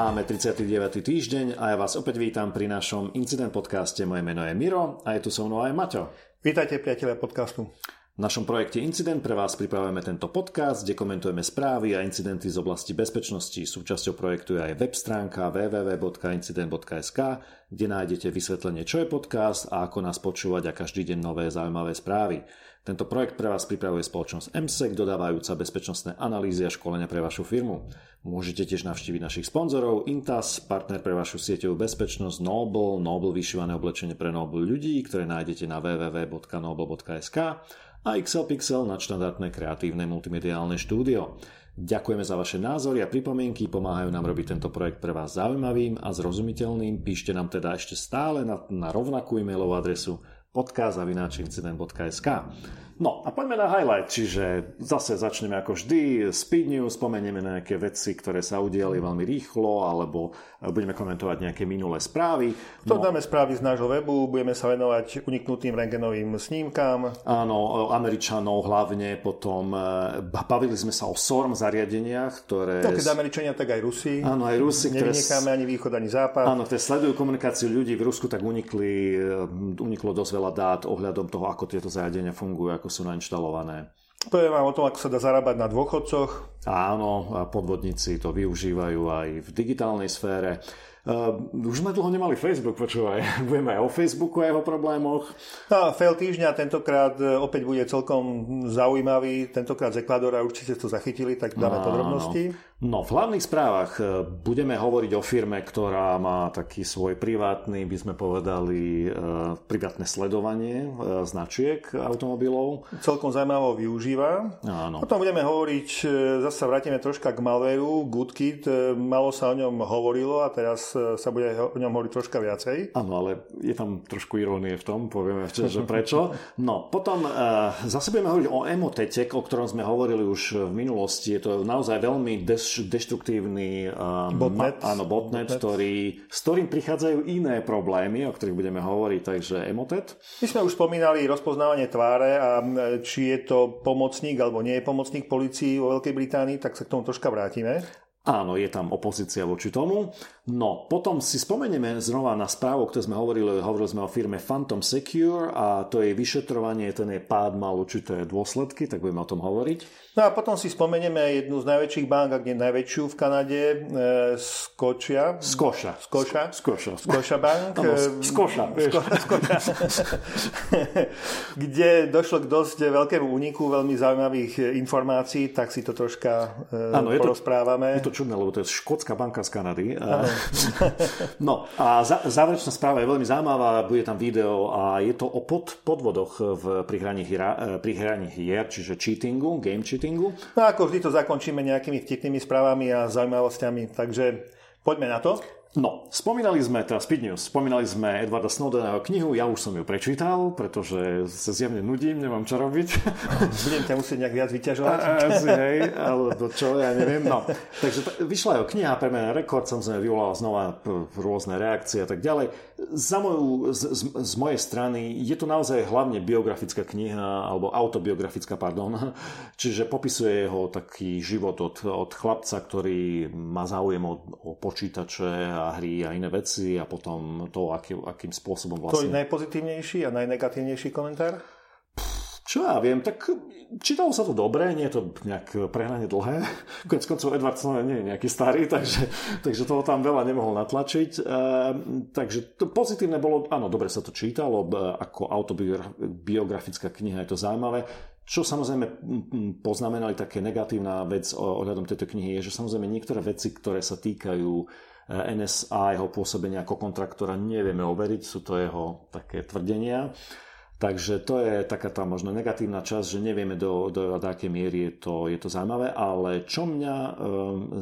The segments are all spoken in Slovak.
Máme 39. týždeň a ja vás opäť vítam pri našom Incident podcaste. Moje meno je Miro a je tu so mnou aj Maťo. Vítajte priatelia podcastu. V našom projekte Incident pre vás pripravujeme tento podcast, kde komentujeme správy a incidenty z oblasti bezpečnosti. Súčasťou projektu je aj web stránka www.incident.sk, kde nájdete vysvetlenie, čo je podcast a ako nás počúvať a každý deň nové zaujímavé správy. Tento projekt pre vás pripravuje spoločnosť MSEC, dodávajúca bezpečnostné analýzy a školenia pre vašu firmu. Môžete tiež navštíviť našich sponzorov Intas, partner pre vašu sieťovú bezpečnosť Noble, Noble vyšívané oblečenie pre Noble ľudí, ktoré nájdete na www.noble.sk a XL Pixel nadštandardné kreatívne multimediálne štúdio. Ďakujeme za vaše názory a pripomienky, pomáhajú nám robiť tento projekt pre vás zaujímavým a zrozumiteľným. Píšte nám teda ešte stále na, na rovnakú e-mailovú adresu podcast.incident.sk No a poďme na highlight, čiže zase začneme ako vždy, speed news, spomenieme na nejaké veci, ktoré sa udiali veľmi rýchlo, alebo budeme komentovať nejaké minulé správy. To no, dáme správy z nášho webu, budeme sa venovať uniknutým rengenovým snímkám. Áno, Američanov hlavne, potom e, bavili sme sa o SORM zariadeniach, ktoré... Tak keď Američania, tak aj Rusi. Áno, aj Rusi, ktoré... Ani východ, ani západ. Áno, ktoré sledujú komunikáciu ľudí v Rusku, tak unikli, e, uniklo dosť veľa dát ohľadom toho, ako tieto zariadenia fungujú, ako sú nainštalované. Poviem vám o tom, ako sa dá zarábať na dôchodcoch. Áno, podvodníci to využívajú aj v digitálnej sfére. Uh, už sme dlho nemali Facebook, počúvaj. Budeme aj o Facebooku a jeho problémoch. No, fail týždňa tentokrát e, opäť bude celkom zaujímavý. Tentokrát z Ekvadora určite to zachytili, tak dáme no, podrobnosti. No, v hlavných správach e, budeme hovoriť o firme, ktorá má taký svoj privátny, by sme povedali, uh, privátne sledovanie uh, značiek automobilov. Celkom zaujímavo využíva. Áno. Potom budeme hovoriť, zase vrátime troška k malwareu, GoodKit. Malo sa o ňom hovorilo a teraz sa bude o ňom hovoriť troška viacej. Áno, ale je tam trošku irónie v tom, povieme ešte, že prečo. No, potom zase budeme hovoriť o emotete, o ktorom sme hovorili už v minulosti. Je to naozaj veľmi deš- deštruktívny um, botnet, ma- áno, botnet, botnet. Ktorý, s ktorým prichádzajú iné problémy, o ktorých budeme hovoriť, takže emotet. My sme už spomínali rozpoznávanie tváre a či je to pomocník alebo nie je pomocník policii vo Veľkej Británii, tak sa k tomu troška vrátime. Áno, je tam opozícia voči tomu. No, potom si spomenieme znova na správu, ktoré sme hovorili, hovorili sme o firme Phantom Secure a to je vyšetrovanie, ten je pád mal určité dôsledky, tak budeme o tom hovoriť. No a potom si spomenieme jednu z najväčších bank, ak nie najväčšiu v Kanade, e, Skočia. Skoša. Skoša. Skoša. Skoša Bank. Ano, skoša. Sko, skoša. Kde došlo k dosť veľkému úniku veľmi zaujímavých informácií, tak si to troška ano, je porozprávame. To, je to čudné, lebo to je škótska banka z Kanady. No a záverečná správa je veľmi zaujímavá, bude tam video a je to o pod, podvodoch v, pri hraní hier, pri hraní hier, čiže cheatingu, game cheatingu. No ako vždy to zakončíme nejakými vtipnými správami a zaujímavosťami, takže poďme na to. No, spomínali sme, teda Speed News, spomínali sme Edwarda Snowdena knihu, ja už som ju prečítal, pretože sa zjavne nudím, nemám čo robiť. Budem ťa musieť nejak viac vyťažovať. Asi, hej, alebo čo, ja neviem. No, takže vyšla jeho kniha, pre mňa rekord, samozrejme vyvolala znova rôzne reakcie a tak ďalej. Za moju, z, z, z mojej strany je to naozaj hlavne biografická kniha, alebo autobiografická, pardon, čiže popisuje jeho taký život od, od chlapca, ktorý má záujem o, o počítače a hry a iné veci a potom to, aký, akým spôsobom vlastne... To je najpozitívnejší a najnegatívnejší komentár? Čo ja viem, tak čítalo sa to dobre, nie je to nejak prehnane dlhé. Konec koncov Edward Snowden nie je nejaký starý, takže, takže toho tam veľa nemohol natlačiť. E, takže to pozitívne bolo, áno, dobre sa to čítalo, ako autobiografická kniha je to zaujímavé. Čo samozrejme poznamenali také negatívna vec ohľadom tejto knihy je, že samozrejme niektoré veci, ktoré sa týkajú NSA, jeho pôsobenia ako kontraktora nevieme overiť, sú to jeho také tvrdenia. Takže to je taká tá možno negatívna časť, že nevieme do, do, do akej miery je to, je to zaujímavé, ale čo mňa e,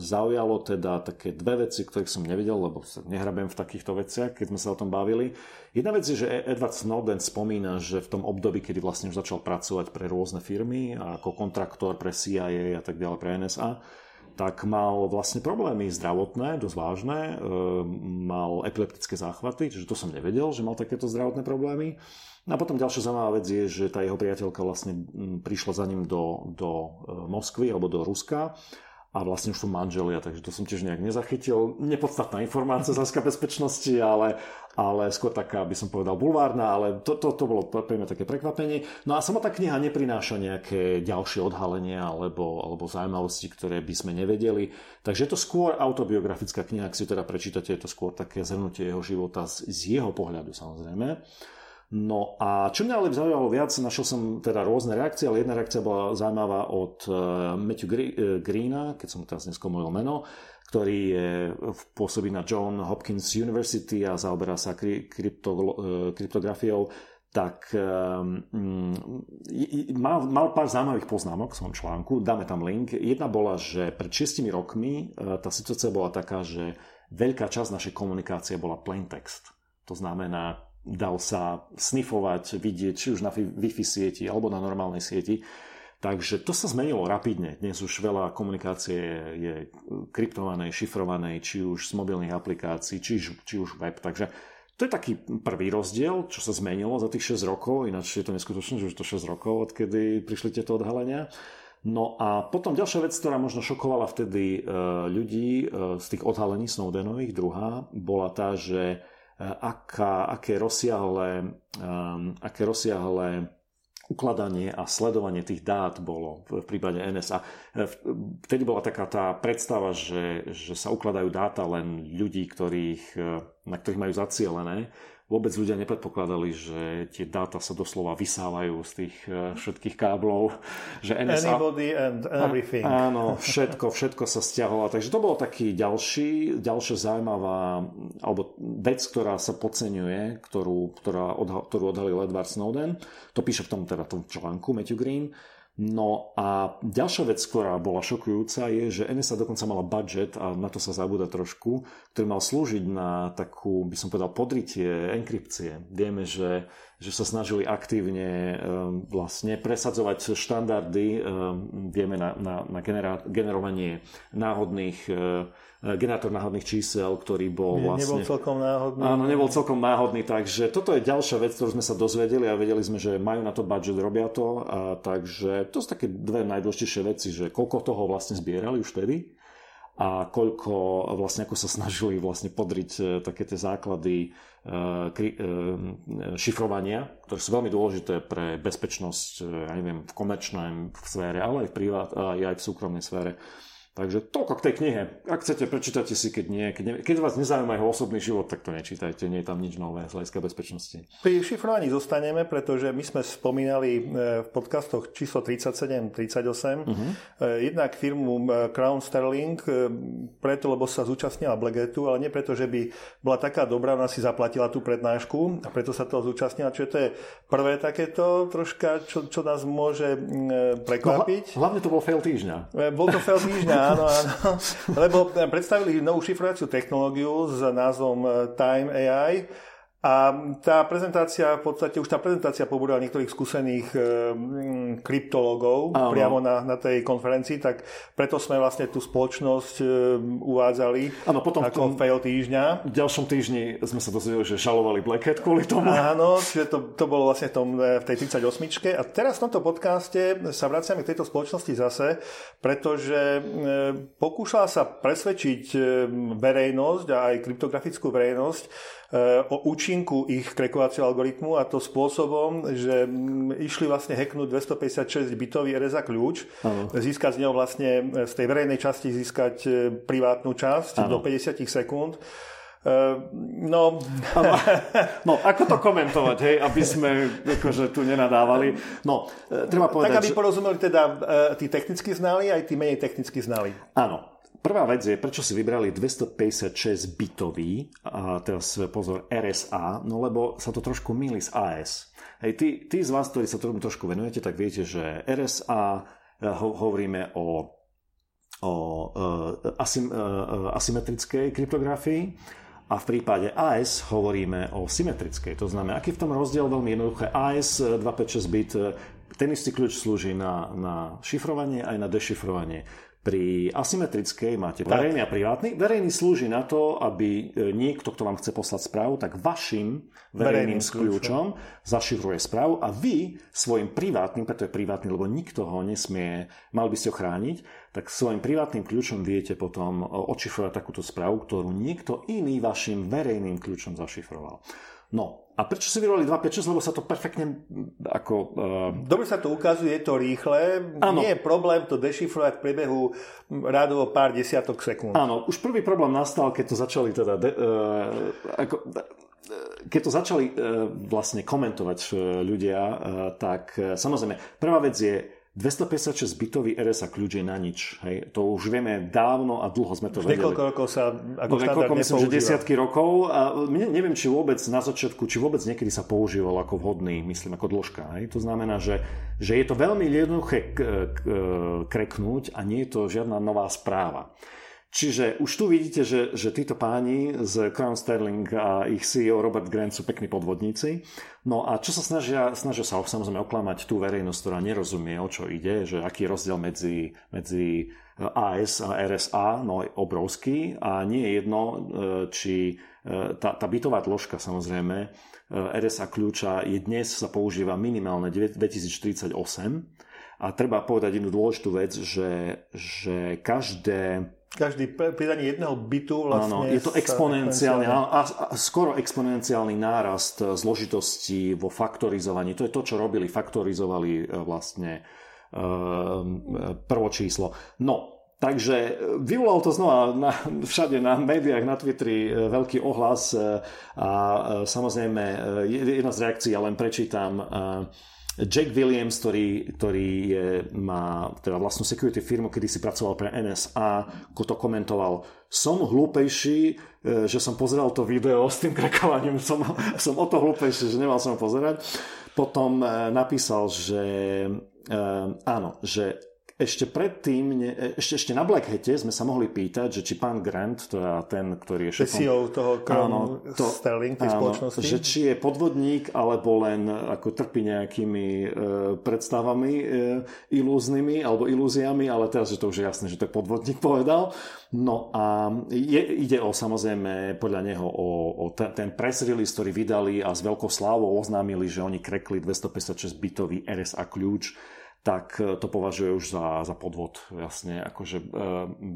zaujalo teda také dve veci, ktorých som nevidel, lebo sa nehrabem v takýchto veciach, keď sme sa o tom bavili. Jedna vec je, že Edward Snowden spomína, že v tom období, kedy vlastne už začal pracovať pre rôzne firmy, ako kontraktor pre CIA a tak ďalej, pre NSA, tak mal vlastne problémy zdravotné, dosť vážne, e, mal epileptické záchvaty, čiže to som nevedel, že mal takéto zdravotné problémy. No a potom ďalšia zaujímavá vec je, že tá jeho priateľka vlastne prišla za ním do, do e, Moskvy alebo do Ruska a vlastne už sú manželia, takže to som tiež nejak nezachytil. Nepodstatná informácia z hľadiska bezpečnosti, ale, ale skôr taká, by som povedal, bulvárna, ale to, to, to bolo pre mňa také prekvapenie. No a samotná kniha neprináša nejaké ďalšie odhalenia alebo, alebo zaujímavosti, ktoré by sme nevedeli. Takže je to skôr autobiografická kniha, ak si teda prečítate, je to skôr také zhrnutie jeho života z, z jeho pohľadu samozrejme. No a čo mňa ale zaujalo viac, našiel som teda rôzne reakcie, ale jedna reakcia bola zaujímavá od uh, Matthew uh, Greena, keď som teraz neskomolil meno, ktorý je, pôsobí na John Hopkins University a zaoberá sa kry, krypto, uh, kryptografiou, tak um, mal, mal pár zaujímavých poznámok v svojom článku, dáme tam link. Jedna bola, že pred 6 rokmi tá situácia bola taká, že veľká časť našej komunikácie bola plain text. To znamená dal sa snifovať, vidieť či už na Wi-Fi sieti alebo na normálnej sieti. Takže to sa zmenilo rapidne. Dnes už veľa komunikácie je kryptovanej, šifrovanej, či už z mobilných aplikácií, či, či už web. Takže to je taký prvý rozdiel, čo sa zmenilo za tých 6 rokov. Ináč je to neskutočné, že už to 6 rokov, odkedy prišli tieto odhalenia. No a potom ďalšia vec, ktorá možno šokovala vtedy e, ľudí e, z tých odhalení Snowdenových, druhá, bola tá, že aká, aké rozsiahle, um, aké rozsiahle ukladanie a sledovanie tých dát bolo v prípade NSA. Vtedy bola taká tá predstava, že, že sa ukladajú dáta len ľudí, ktorých, na ktorých majú zacielené vôbec ľudia nepredpokladali, že tie dáta sa doslova vysávajú z tých eh, všetkých káblov. Že NSA... Anybody and everything. Áno, všetko, všetko sa stiahovalo. Takže to bolo taký ďalší, ďalšia zaujímavá alebo vec, ktorá sa podceňuje, ktorú, ktorá odha, ktorú odhalil Edward Snowden. To píše v tom, teda tom článku Matthew Green No a ďalšia vec, ktorá bola šokujúca, je, že NSA dokonca mala budget, a na to sa zabúda trošku, ktorý mal slúžiť na takú, by som povedal, podritie enkrypcie. Vieme, že, že sa snažili aktívne um, vlastne presadzovať štandardy, um, vieme na, na, na genera- generovanie náhodných uh, generátor náhodných čísel, ktorý bol vlastne... Nebol celkom náhodný. Áno, nebol celkom náhodný, takže toto je ďalšia vec, ktorú sme sa dozvedeli a vedeli sme, že majú na to budget, robia to, a takže to sú také dve najdôležitejšie veci, že koľko toho vlastne zbierali už vtedy a koľko vlastne ako sa snažili vlastne podriť e, také tie základy uh, šifrovania, ktoré sú veľmi dôležité pre bezpečnosť, ja neviem, v komerčnej sfére, ale aj v privát, aj v súkromnej sfére. Takže toľko k tej knihe. Ak chcete, prečítajte si, keď nie. Keď, ne, keď vás nezaujíma jeho osobný život, tak to nečítajte. Nie je tam nič nové z hľadiska bezpečnosti. Pri šifrovaní zostaneme, pretože my sme spomínali e, v podcastoch číslo 37, 38 uh-huh. jednak firmu e, Crown Sterling, preto, lebo sa zúčastnila Blackgetu, ale nie preto, že by bola taká dobrá, ona si zaplatila tú prednášku a preto sa to zúčastnila. Čiže to je prvé takéto troška, čo, čo nás môže prekvapiť. No, hlavne to bol fail týždňa. Bol to fail týždňa, áno, áno. Lebo predstavili novú šifrovaciu technológiu s názvom eh, Time AI a tá prezentácia, v podstate už tá prezentácia pobúdala niektorých skúsených e, kryptologov Áno. priamo na, na tej konferencii, tak preto sme vlastne tú spoločnosť e, uvádzali Áno, potom ako tom, fail týždňa. V ďalšom týždni sme sa dozvedeli, že žalovali Black Hat kvôli tomu. Áno, čiže to, to bolo vlastne v, tom, v tej 38. A teraz v tomto podcaste sa vraciame k tejto spoločnosti zase, pretože e, pokúšala sa presvedčiť verejnosť a aj kryptografickú verejnosť o účinku ich krekovacieho algoritmu a to spôsobom, že išli vlastne hacknúť 256 bitový RSA kľúč, ano. získať z neho vlastne z tej verejnej časti získať e, privátnu časť ano. do 50 sekúnd. Uh, no... no, ako to komentovať, hej, aby sme akože tu nenadávali. No, e, treba povedať, Tak, aby porozumeli teda tí technicky znali, aj tí menej technicky znali. Áno. Prvá vec je, prečo si vybrali 256 bitový, a teraz pozor, RSA, no lebo sa to trošku míli s AS. Hej, tí, tí z vás, ktorí sa tomu trošku venujete, tak viete, že RSA, eh, ho, hovoríme o, o uh, asym, uh, asymetrickej kryptografii, a v prípade AS hovoríme o symetrickej. To znamená, aký v tom rozdiel veľmi jednoduché. AS 256 bit, ten istý kľúč slúži na, na šifrovanie aj na dešifrovanie. Pri asymetrickej máte verejný a privátny. Verejný slúži na to, aby e, niekto, kto vám chce poslať správu, tak vašim verejným, verejným kľúčom zašifruje správu a vy svojim privátnym, preto je privátny, lebo nikto ho nesmie, mal by ste ho chrániť, tak svojim privátnym kľúčom viete potom e, odšifrovať takúto správu, ktorú niekto iný vašim verejným kľúčom zašifroval. No, a prečo si vyvolali 256? Lebo sa to perfektne ako... Uh... Dobre sa to ukazuje, je to rýchle. Ano. Nie je problém to dešifrovať v priebehu rádovo pár desiatok sekúnd. Áno, už prvý problém nastal, keď to začali teda... De, uh, ako, keď to začali uh, vlastne komentovať ľudia, uh, tak uh, samozrejme, prvá vec je, 256 bitový RSA kľúč je na nič. Hej. To už vieme dávno a dlho sme to už vedeli. Niekoľko rokov sa ako no, niekoľko, myslím, že desiatky rokov. A neviem, či vôbec na začiatku, či vôbec niekedy sa používal ako vhodný, myslím, ako dĺžka. Hej. To znamená, že, že je to veľmi jednoduché kreknúť a nie je to žiadna nová správa. Čiže už tu vidíte, že, že títo páni z Crown Sterling a ich CEO Robert Grant sú pekní podvodníci. No a čo sa snažia? Snažia sa samozrejme oklamať tú verejnosť, ktorá nerozumie, o čo ide, že aký je rozdiel medzi, medzi AS a RSA, no obrovský a nie je jedno, e, či e, tá, tá bytová dĺžka samozrejme RSA kľúča je dnes sa používa minimálne 2048 a treba povedať jednu dôležitú vec, že, že každé každý pridanie jedného bytu vlastne... Áno, je to exponenciálny, a, a skoro exponenciálny nárast e, zložitosti vo faktorizovaní. To je to, čo robili, faktorizovali e, vlastne e, prvo číslo. No, Takže vyvolalo to znova na, všade na médiách, na Twitteri veľký ohlas a samozrejme jedna z reakcií, ja len prečítam, Jack Williams, ktorý, ktorý je, má teda vlastnú security firmu, kedy si pracoval pre NSA, to komentoval, som hlúpejší, e, že som pozeral to video s tým krekovaním, som, som o to hlúpejší, že nemal som ho pozerať. Potom e, napísal, že e, áno, že ešte predtým, ešte, ešte na Black Hate sme sa mohli pýtať, že či pán Grant, teda ten, ktorý je šéfom... CEO toho áno, to, Sterling, tej áno, spoločnosti. Že či je podvodník, alebo len ako trpí nejakými e, predstavami e, ilúznymi, alebo ilúziami, ale teraz, že to už je jasné, že to podvodník povedal. No a je, ide o samozrejme podľa neho o, o ten, ten press release, ktorý vydali a s veľkou slávou oznámili, že oni krekli 256 bitový RSA kľúč tak e, to považuje už za, za podvod, jasne, akože e,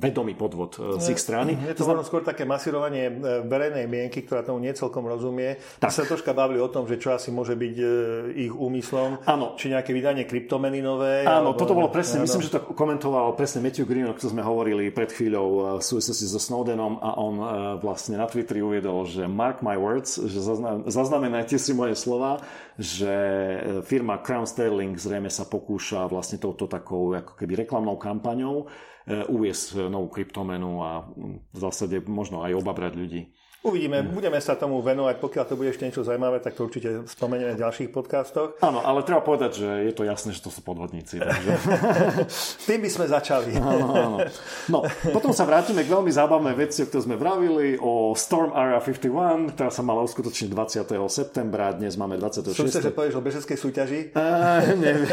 vedomý podvod e, z ich strany. Je to možno skôr také masírovanie verejnej mienky, ktorá tomu nie celkom rozumie. Tak. sa troška bavili o tom, že čo asi môže byť ich úmyslom, áno. či nejaké vydanie kryptomeny nové. Áno, alebo, toto bolo presne, áno. myslím, že to komentoval presne Matthew Green, o ktorom sme hovorili pred chvíľou v súvislosti so Snowdenom a on vlastne na Twitteri uviedol, že mark my words, že zaznamenajte si moje slova, že firma Crown Sterling zrejme sa pokúša vlastne touto takou ako keby reklamnou kampaňou e, uviesť novú kryptomenu a v zásade možno aj obabrať ľudí. Uvidíme, hmm. budeme sa tomu venovať, pokiaľ to bude ešte niečo zaujímavé, tak to určite spomenieme v ďalších podcastoch. Áno, ale treba povedať, že je to jasné, že to sú podvodníci. Takže... Tým by sme začali. áno, áno. No, potom sa vrátime k veľmi zábavnej veci, o ktorej sme vravili, o Storm Area 51, ktorá sa mala uskutočniť 20. septembra, dnes máme 26. Som sa, že povieš o bežeckej súťaži? Uh, neviem.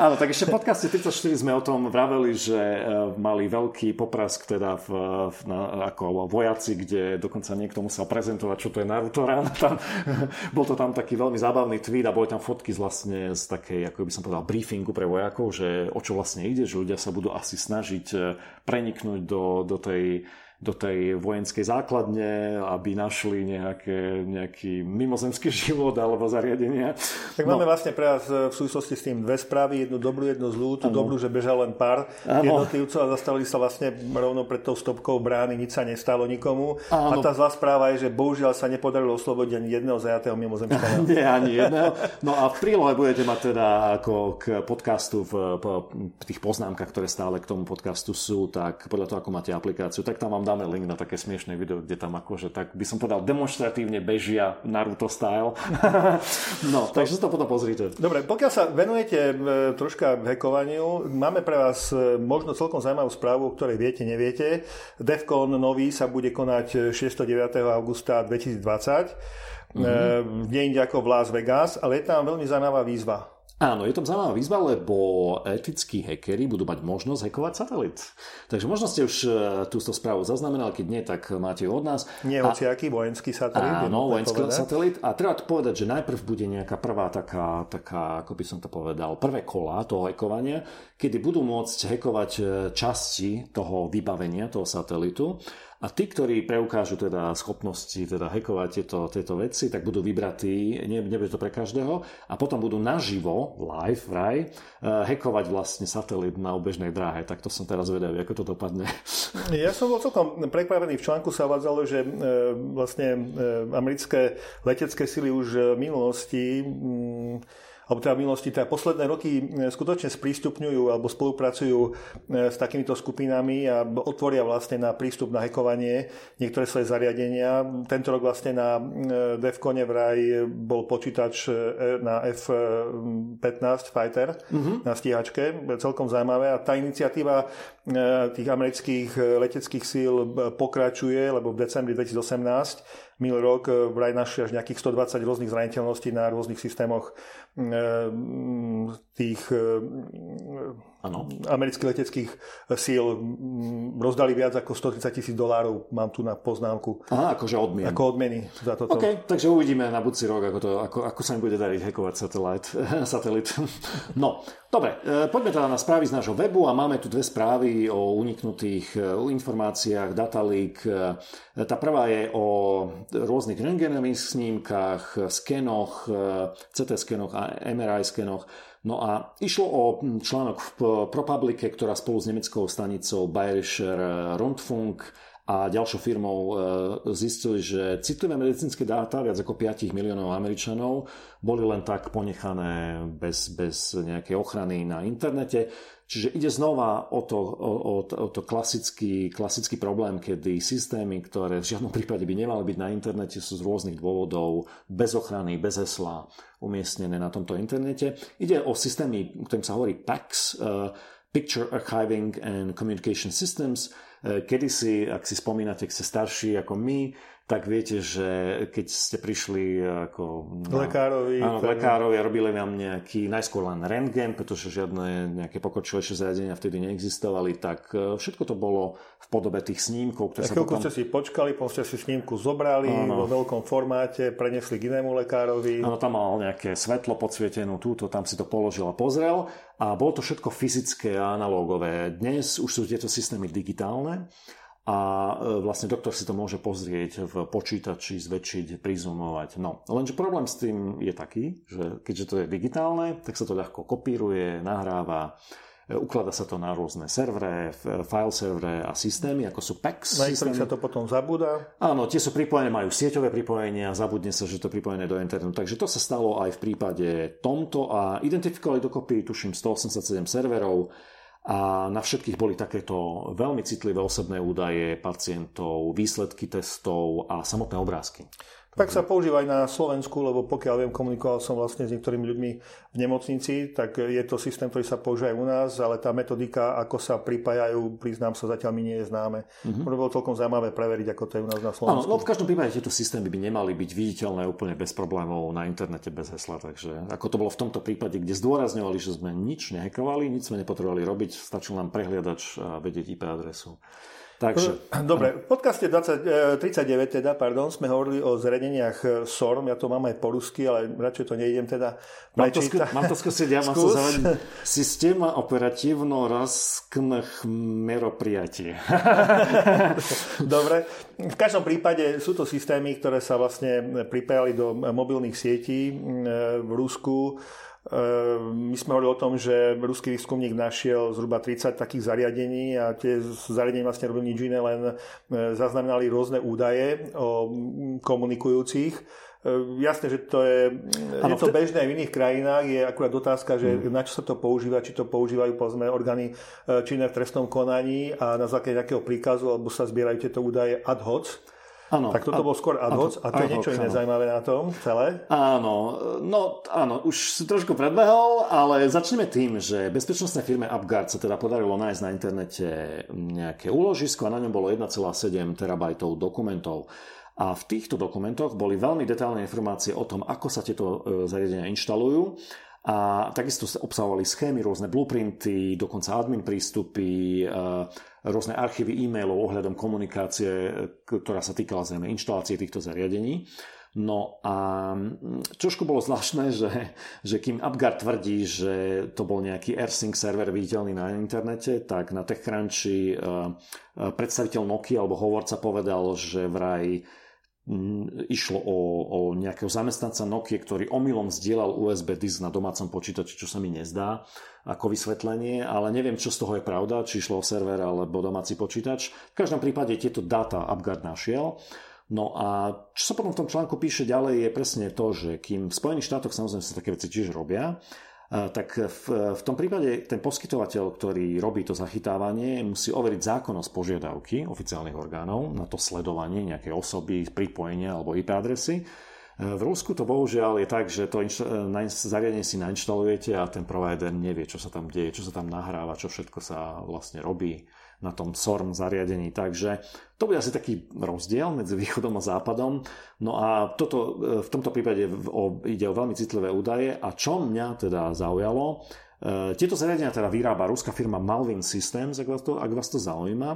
áno, tak ešte v podcaste 34 sme o tom vraveli, že uh, mali veľký poprask teda v, v, na, ako vojaci, kde dokonca nie niekto musel prezentovať, čo to je Naruto Run. Tam, bol to tam taký veľmi zábavný tweet a boli tam fotky z vlastne z takej, ako by som povedal, briefingu pre vojakov, že o čo vlastne ide, že ľudia sa budú asi snažiť eh, preniknúť do, do tej do tej vojenskej základne, aby našli nejaké, nejaký mimozemský život alebo zariadenia. Tak no. máme vlastne pre vás e, v súvislosti s tým dve správy, jednu dobrú, jednu zlú. Tú ano. dobrú, že bežal len pár ano. jednotlivcov a zastavili sa vlastne rovno pred tou stopkou brány, nič sa nestalo nikomu. Ano. A tá zlá správa je, že bohužiaľ sa nepodarilo oslobodiť ani jedného zajatého mimozemského. Nie, ani jedného. No a v prílohe budete mať teda ako k podcastu v, v tých poznámkach, ktoré stále k tomu podcastu sú, tak podľa toho, ako máte aplikáciu, tak tam vám dáme link na také smiešné video, kde tam akože tak by som povedal demonstratívne bežia Naruto style. no, takže si to potom pozrite. Dobre, pokiaľ sa venujete e, troška hekovaniu, máme pre vás e, možno celkom zaujímavú správu, o ktorej viete, neviete. DEFCON nový sa bude konať 6. 9. augusta 2020. Mm-hmm. E, nie ako v Las Vegas, ale je tam veľmi zaujímavá výzva. Áno, je tam zaujímavá výzva, lebo etickí hackeri budú mať možnosť hackovať satelit. Takže možno ste už e, túto správu zaznamenali, keď nie, tak máte ju od nás. Nie hociaký vojenský satelit. Áno, vojenský povedať. satelit. A treba povedať, že najprv bude nejaká prvá taká, taká, ako by som to povedal, prvé kola toho hackovania, kedy budú môcť hackovať e, časti toho vybavenia, toho satelitu a tí, ktorí preukážu teda schopnosti teda hackovať tieto, tieto veci, tak budú vybratí, nie, nebude to pre každého, a potom budú naživo, live, vraj, uh, hackovať vlastne satelit na obežnej dráhe. Tak to som teraz vedel, ako to dopadne. Ja som bol celkom prekvapený. V článku sa uvádzalo, že e, vlastne e, americké letecké sily už v minulosti mm, alebo teda v minulosti, teda posledné roky e, skutočne sprístupňujú alebo spolupracujú e, s takýmito skupinami a otvoria vlastne na prístup na hekovanie niektoré svoje zariadenia. Tento rok vlastne na e, Defcone vraj bol počítač na F-15 Fighter mm-hmm. na stíhačke, celkom zaujímavé a tá iniciatíva tých amerických leteckých síl pokračuje, lebo v decembri 2018 minulý rok vraj našli až nejakých 120 rôznych zraniteľností na rôznych systémoch Ehm, tých ano. Amerických leteckých síl mm, rozdali viac ako 130 tisíc dolárov, mám tu na poznámku. Aha, akože odmien. Ako odmeny za toto. OK, takže uvidíme na budúci rok, ako, to, ako, ako sa im bude dariť hackovať satelit. satelit. no, dobre, e, poďme teda na správy z nášho webu a máme tu dve správy o uniknutých e, informáciách, data leak. E, tá prvá je o rôznych rengenových snímkach, skenoch, CT skenoch a MRI skenoch. No a išlo o článok v ProPublice, ktorá spolu s nemeckou stanicou Bayerischer Rundfunk a ďalšou firmou e, zistili, že citlivé medicínske dáta viac ako 5 miliónov Američanov boli len tak ponechané bez, bez nejakej ochrany na internete. Čiže ide znova o to, o, o, to klasický, klasický problém, kedy systémy, ktoré v žiadnom prípade by nemali byť na internete, sú z rôznych dôvodov bez ochrany, bez hesla umiestnené na tomto internete. Ide o systémy, ktorým sa hovorí PACS, uh, Picture Archiving and Communication Systems, kedysi, ak si spomínate, ak ste starší ako my, tak viete, že keď ste prišli ako na, lekárovi, áno, tak... lekárovi a robili vám nejaký najskôr len rentgen, pretože žiadne nejaké pokročilejšie zariadenia vtedy neexistovali, tak e, všetko to bolo v podobe tých snímkov, ktoré sa potom... ste si počkali, potom ste si snímku zobrali áno. vo veľkom formáte, prenesli k inému lekárovi. Áno, tam mal nejaké svetlo podsvietenú túto, tam si to položil a pozrel a bolo to všetko fyzické a analógové. Dnes už sú tieto systémy digitálne a e, vlastne doktor si to môže pozrieť v počítači, zväčšiť, prizumovať. No, lenže problém s tým je taký, že keďže to je digitálne, tak sa to ľahko kopíruje, nahráva, e, Uklada sa to na rôzne servere, file servere a systémy, ako sú PACS. Na systémy. sa to potom zabúda. Áno, tie sú pripojené, majú sieťové pripojenia, zabudne sa, že to je pripojené do internetu. Takže to sa stalo aj v prípade tomto a identifikovali dokopy, tuším, 187 serverov a na všetkých boli takéto veľmi citlivé osobné údaje pacientov, výsledky testov a samotné obrázky. Tak sa používa aj na Slovensku, lebo pokiaľ viem, komunikoval som vlastne s niektorými ľuďmi v nemocnici, tak je to systém, ktorý sa používa aj u nás, ale tá metodika, ako sa pripájajú, priznám sa, zatiaľ mi nie je známe. Mm-hmm. Možno bolo celkom zaujímavé preveriť, ako to je u nás na Slovensku. Áno, no v každom prípade tieto systémy by nemali byť viditeľné úplne bez problémov na internete, bez hesla. Takže ako to bolo v tomto prípade, kde zdôrazňovali, že sme nič nehekovali, nič sme nepotrebovali robiť, stačil nám prehliadač a vedieť IP adresu. Takže, Dobre, v podcaste 20, 39 e, teda, pardon, sme hovorili o zariadeniach e, SORM, ja to mám aj po rusky, ale radšej to nejdem teda Mám to, skú, mám to skúsiť, ja mám to zavadiť. Systéma operatívno razkných meropriatí. Dobre, v každom prípade sú to systémy, ktoré sa vlastne pripájali do mobilných sietí e, v Rusku my sme hovorili o tom, že ruský výskumník našiel zhruba 30 takých zariadení a tie zariadenia vlastne robili nič iné, len e, zaznamenali rôzne údaje o komunikujúcich. Ehm, jasné, že to je, ano, je to bežné v iných krajinách, je akurát otázka, že hmm. na čo sa to používa, či to používajú povedzme orgány e, činné v trestnom konaní a na základe nejakého príkazu, alebo sa zbierajú tieto údaje ad hoc. Áno. Tak toto a, bol skôr ad hoc a to je niečo iné zaujímavé na tom celé? Áno, no áno, už si trošku predbehol, ale začneme tým, že bezpečnostnej firme UpGuard sa teda podarilo nájsť na internete nejaké úložisko a na ňom bolo 1,7 terabajtov dokumentov. A v týchto dokumentoch boli veľmi detailné informácie o tom, ako sa tieto e, zariadenia inštalujú A takisto obsahovali schémy, rôzne blueprinty, dokonca admin prístupy, rôzne archívy e-mailov ohľadom komunikácie, ktorá sa týkala zrejme inštalácie týchto zariadení. No a mm, trošku bolo zvláštne, že, že kým Upgard tvrdí, že to bol nejaký AirSync server viditeľný na internete, tak na TechCrunchi uh, predstaviteľ Nokia alebo hovorca povedal, že vraj išlo o, o nejakého zamestnanca Nokia, ktorý omylom zdieľal USB disk na domácom počítači, čo sa mi nezdá ako vysvetlenie, ale neviem, čo z toho je pravda, či išlo o server alebo domáci počítač. V každom prípade tieto dáta Upgard našiel. No a čo sa potom v tom článku píše ďalej je presne to, že kým v Spojených štátoch samozrejme sa také veci tiež robia, tak v, v tom prípade ten poskytovateľ, ktorý robí to zachytávanie, musí overiť zákonnosť požiadavky oficiálnych orgánov na to sledovanie nejakej osoby, pripojenia alebo IP adresy. V Rusku to bohužiaľ je tak, že to zariadenie si nainštalujete a ten provider nevie, čo sa tam deje, čo sa tam nahráva, čo všetko sa vlastne robí na tom SORM zariadení. Takže to bude asi taký rozdiel medzi východom a západom. No a toto, e, v tomto prípade ide o veľmi citlivé údaje. A čo mňa teda zaujalo, e, tieto zariadenia teda vyrába ruská firma Malvin Systems, ak vás to, ak vás to zaujíma.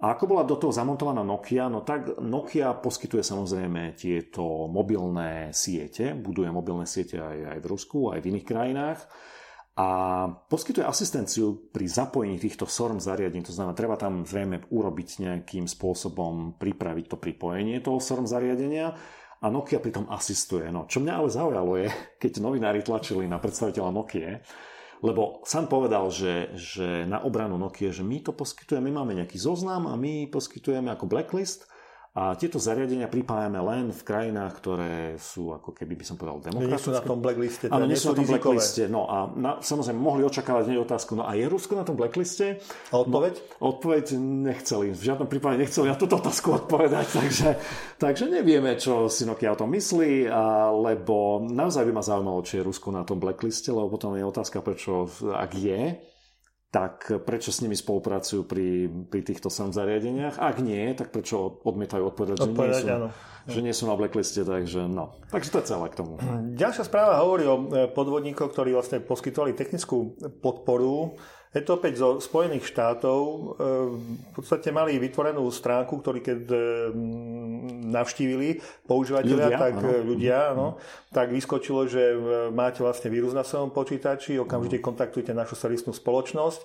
A ako bola do toho zamontovaná Nokia? No tak Nokia poskytuje samozrejme tieto mobilné siete, buduje mobilné siete aj, aj v Rusku, aj v iných krajinách a poskytuje asistenciu pri zapojení týchto SORM zariadení. To znamená, treba tam zrejme urobiť nejakým spôsobom pripraviť to pripojenie toho SORM zariadenia a Nokia pritom asistuje. No, čo mňa ale zaujalo je, keď novinári tlačili na predstaviteľa Nokia, lebo sám povedal, že, že na obranu Nokia, že my to poskytujeme, my máme nejaký zoznam a my poskytujeme ako blacklist a tieto zariadenia pripájame len v krajinách, ktoré sú ako keby by som povedal demokratické. Nie sú na tom blackliste. Áno, nie sú na tom blackliste. No a na, samozrejme mohli očakávať hneď otázku, no a je Rusko na tom blackliste? A odpoveď? No, odpoveď nechceli. V žiadnom prípade nechceli na túto otázku odpovedať, takže, takže nevieme, čo si Nokia o tom myslí, lebo naozaj by ma zaujímalo, či je Rusko na tom blackliste, lebo potom je otázka, prečo, ak je, tak prečo s nimi spolupracujú pri, pri týchto sam zariadeniach? Ak nie, tak prečo odmietajú odpovedať, že, nie sú, že nie sú na blackliste, takže no. Takže to je celé k tomu. Ďalšia správa hovorí o e, podvodníkoch, ktorí vlastne poskytovali technickú podporu je to opäť zo Spojených štátov. E, v podstate mali vytvorenú stránku, ktorý keď e, navštívili používateľia, ľudia, tak ano. ľudia, ano, tak vyskočilo, že máte vlastne vírus na svojom počítači, okamžite kontaktujte našu servisnú spoločnosť.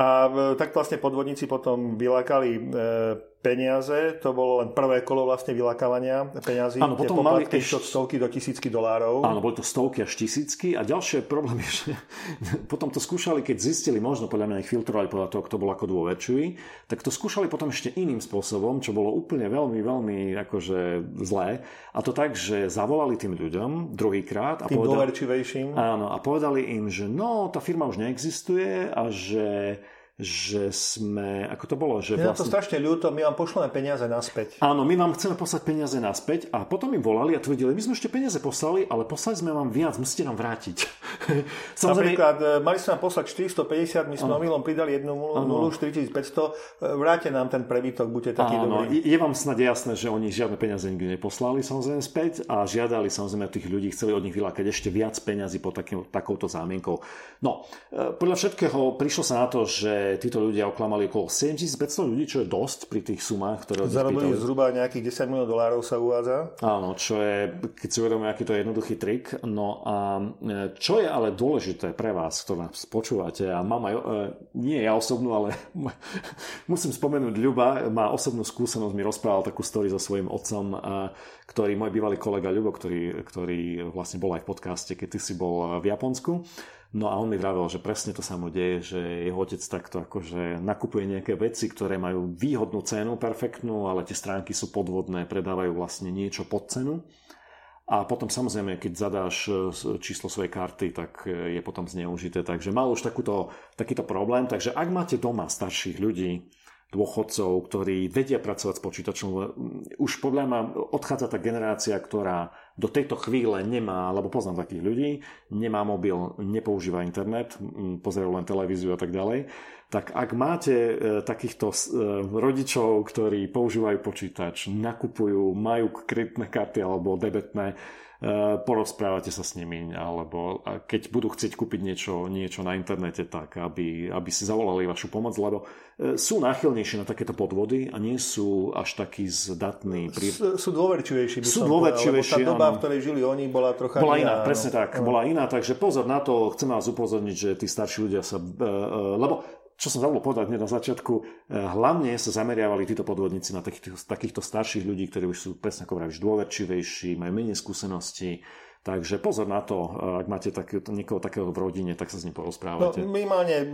A tak vlastne podvodníci potom vylákali peniaze, to bolo len prvé kolo vlastne vylakávania peniazy. Áno, potom mali ešte od stovky do tisícky dolárov. Áno, boli to stovky až tisícky a ďalšie problém je, že potom to skúšali, keď zistili, možno podľa mňa ich filtrovali podľa toho, kto bol ako dôverčivý, tak to skúšali potom ešte iným spôsobom, čo bolo úplne veľmi, veľmi akože zlé. A to tak, že zavolali tým ľuďom druhýkrát a tým povedali, dôverčivejším. Áno, a povedali im, že no, tá firma už neexistuje a že že sme, ako to bolo, že Je vlastne... to strašne ľúto, my vám pošleme peniaze naspäť. Áno, my vám chceme poslať peniaze naspäť a potom im volali a tvrdili, my sme ešte peniaze poslali, ale poslali sme vám viac, musíte nám vrátiť. Samozrejme... Napríklad, e, mali sme nám poslať 450, my sme omylom pridali jednu nulu, 4500, e, vráte nám ten prebytok, buďte taký Áno. Je vám snad jasné, že oni žiadne peniaze nikdy neposlali samozrejme späť a žiadali samozrejme tých ľudí, chceli od nich vylákať ešte viac peniazy pod takým, takouto zámienkou. No, e, podľa všetkého prišlo sa na to, že títo ľudia oklamali okolo 7500 ľudí, čo je dosť pri tých sumách, ktoré Zarobili zhruba nejakých 10 miliónov dolárov sa uvádza. Áno, čo je, keď si uvedomíme, aký to je jednoduchý trik. No a e, čo je ale dôležité pre vás, kto nás počúvate, a mám aj, e, nie ja osobnú, ale musím spomenúť, Ľuba má osobnú skúsenosť, mi rozprával takú story so svojím otcom, ktorý, môj bývalý kolega Ľubo, ktorý, ktorý vlastne bol aj v podcaste, keď ty si bol v Japonsku. No a on mi vravel, že presne to sa mu deje, že jeho otec takto akože nakupuje nejaké veci, ktoré majú výhodnú cenu, perfektnú, ale tie stránky sú podvodné, predávajú vlastne niečo pod cenu. A potom samozrejme, keď zadáš e, číslo svojej karty, tak e, je potom zneužité. Takže mal už takúto, takýto problém. Takže ak máte doma starších ľudí, dôchodcov, ktorí vedia pracovať s počítačom. Už podľa mňa odchádza tá generácia, ktorá do tejto chvíle nemá, lebo poznám takých ľudí, nemá mobil, nepoužíva internet, pozerajú len televíziu a tak ďalej, tak ak máte e, takýchto e, rodičov, ktorí používajú počítač, nakupujú, majú kreditné karty alebo debetné, porozprávate sa s nimi, alebo keď budú chcieť kúpiť niečo, niečo na internete, tak aby, aby si zavolali vašu pomoc, lebo eh, sú náchylnejšie na takéto podvody a nie sú až takí zdatní. Pri... Sú, sú dôverčivejší, by sú dôverčivejší, povedal, tá doba, áno. v ktorej žili oni, bola trocha bola iná. iná presne tak, bola iná, takže pozor na to, chcem vás upozorniť, že tí starší ľudia sa... Eh, lebo čo som zabudol povedať na začiatku, eh, hlavne sa zameriavali títo podvodníci na takýchto, takýchto starších ľudí, ktorí už sú presne ako vravíš dôverčivejší, majú menej skúseností, Takže pozor na to, eh, ak máte tak, niekoho takého v rodine, tak sa s ním porozprávate. No, minimálne e,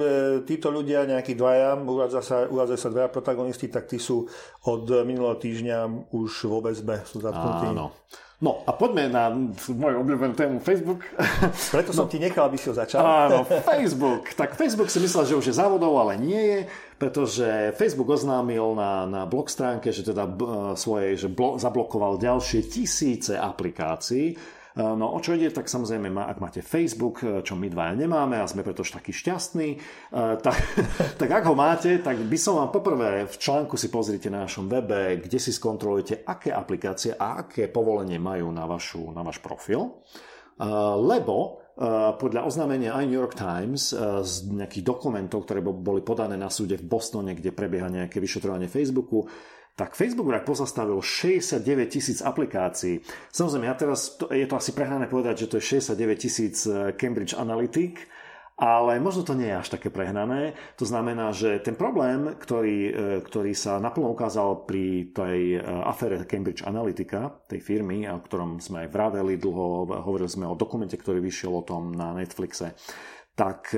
títo ľudia, nejakí dvaja, uvádza sa, uvádza sa dvaja protagonisti, tak tí sú od minulého týždňa už vo väzbe, sú zatknutí. Áno. No a poďme na moju obľúbenú tému Facebook. Preto som no, ti nechal, aby si ho začal. Áno, Facebook. Tak Facebook si myslel, že už je závodov, ale nie je, pretože Facebook oznámil na, na blog stránke, že teda svoje, že blo, zablokoval ďalšie tisíce aplikácií, Eh, no o čo ide, tak samozrejme, ak máte Facebook, eh, čo my dvaja nemáme a sme preto takí šťastní, eh, tak, tak ak ho máte, tak by som vám poprvé v článku si pozrite na našom webe, kde si skontrolujete, aké aplikácie a aké povolenie majú na, vašu, na váš profil. Lebo podľa oznámenia aj New York Times z nejakých dokumentov, ktoré boli podané na súde v Bostone, kde prebieha nejaké vyšetrovanie Facebooku, tak Facebook vraj pozastavil 69 tisíc aplikácií. Samozrejme, ja teraz, to, je to asi prehnané povedať, že to je 69 tisíc eh, Cambridge Analytic, ale možno to nie je až také prehnané. To znamená, že ten problém, ktorý, eh, ktorý sa naplno ukázal pri tej eh, afére Cambridge Analytica, tej firmy, o ktorom sme aj vraveli dlho, hovorili sme o dokumente, ktorý vyšiel o tom na Netflixe, tak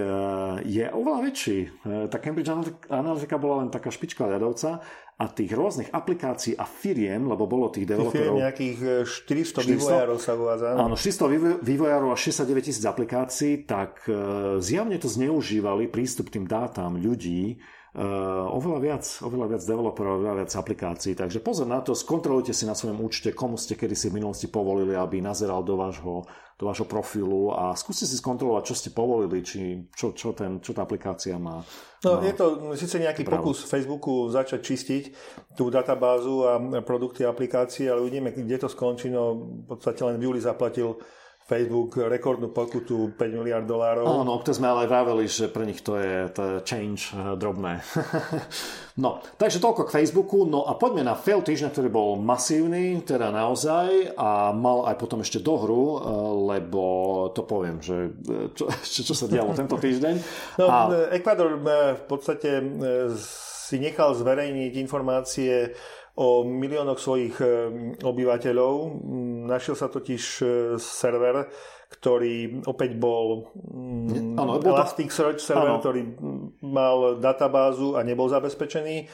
je oveľa väčší. Tá Cambridge Analytica bola len taká špička ľadovca a tých rôznych aplikácií a firiem, lebo bolo tých developerov... nejakých 400, 400 vývojárov sa uvádza. Áno, 400 vývojárov a 69 tisíc aplikácií, tak e, zjavne to zneužívali prístup k tým dátam ľudí, Uh, oveľa viac, oveľa viac developerov, oveľa viac aplikácií. Takže pozor na to, skontrolujte si na svojom účte, komu ste kedy si v minulosti povolili, aby nazeral do vášho, do vášho profilu a skúste si skontrolovať, čo ste povolili, či, čo, čo, ten, čo tá aplikácia má. No, má je to síce nejaký právo. pokus Facebooku začať čistiť tú databázu a produkty a aplikácie, ale uvidíme, kde to skončí. No, v podstate len v júli zaplatil Facebook rekordnú pokutu 5 miliard dolárov. Áno, to sme ale vraveli, že pre nich to je, to change eh, drobné. no, takže toľko k Facebooku. No a poďme na fail týždňa, ktorý bol masívny, teda naozaj, a mal aj potom ešte dohru, eh, lebo to poviem, že eh, čo, čo sa dialo tento týždeň. No, a... Ekvador v podstate si nechal zverejniť informácie o miliónoch svojich e, obyvateľov. Našiel sa totiž e, server, ktorý opäť bol ano, Elasticsearch server, ano. ktorý mal databázu a nebol zabezpečený.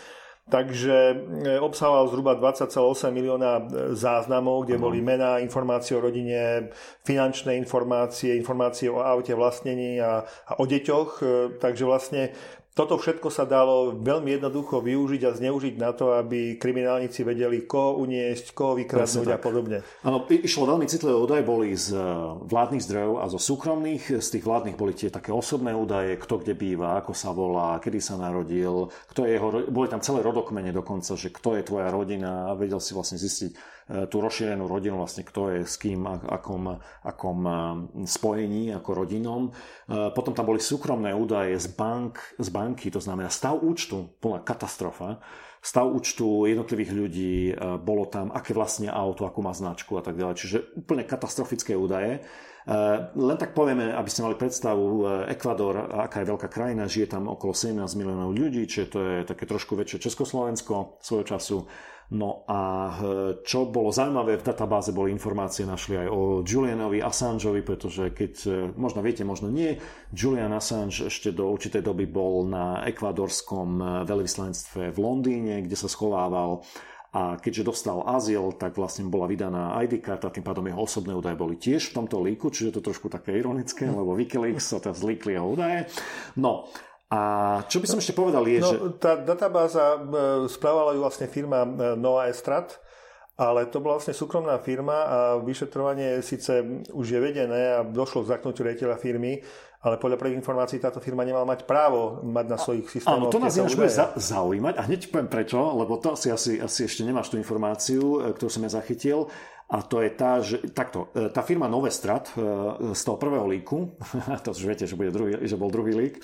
Takže e, obsahoval zhruba 20,8 milióna záznamov, kde boli mená, informácie o rodine, finančné informácie, informácie o aute, vlastnení a, a o deťoch. Takže vlastne toto všetko sa dalo veľmi jednoducho využiť a zneužiť na to, aby kriminálnici vedeli, koho uniesť, koho vykradnúť a podobne. Áno, išlo veľmi citlivé údaje, boli z eh, vládnych zdrojov a zo súkromných. Z tých vládnych boli tie také osobné údaje, kto kde býva, ako sa volá, kedy sa narodil, kto je jeho, boli tam celé rodokmene dokonca, že kto je tvoja rodina a vedel si vlastne zistiť, tú rozšírenú rodinu, vlastne kto je s kým, akom, akom e, spojení, ako rodinom. E, potom tam boli súkromné údaje z, bank, z banky, to znamená stav účtu, plná katastrofa stav účtu jednotlivých ľudí, bolo tam, aké vlastne auto, akú má značku a tak ďalej. Čiže úplne katastrofické údaje. Len tak povieme, aby ste mali predstavu, Ekvador, aká je veľká krajina, žije tam okolo 17 miliónov ľudí, čiže to je také trošku väčšie Československo svojho času. No a e, čo bolo zaujímavé, v databáze boli informácie, našli aj o Julianovi Assangeovi, pretože keď, e, možno viete, možno nie, Julian Assange ešte do určitej doby bol na ekvadorskom e, veľvyslanectve v Londýne, kde sa schovával a keďže dostal azyl, tak vlastne bola vydaná ID karta, tým pádom jeho osobné údaje boli tiež v tomto líku, čiže to trošku také ironické, lebo Wikileaks sa teraz zlíkli jeho údaje. No, a čo by som ešte povedal je, no, že... Tá databáza, e, správala ju vlastne firma e, Noah Estrat ale to bola vlastne súkromná firma a vyšetrovanie síce už je vedené a došlo k zaknutiu rejiteľa firmy, ale podľa prvých informácií táto firma nemala mať právo mať na svojich systémoch. Áno, to nás už bude zaujímať a hneď poviem prečo, lebo to asi, asi, asi ešte nemáš tú informáciu, e, ktorú som ja zachytil. A to je tá, že takto, e, tá firma Novestrat e, z toho prvého líku, to už viete, že, bude druhý, že bol druhý lík, e,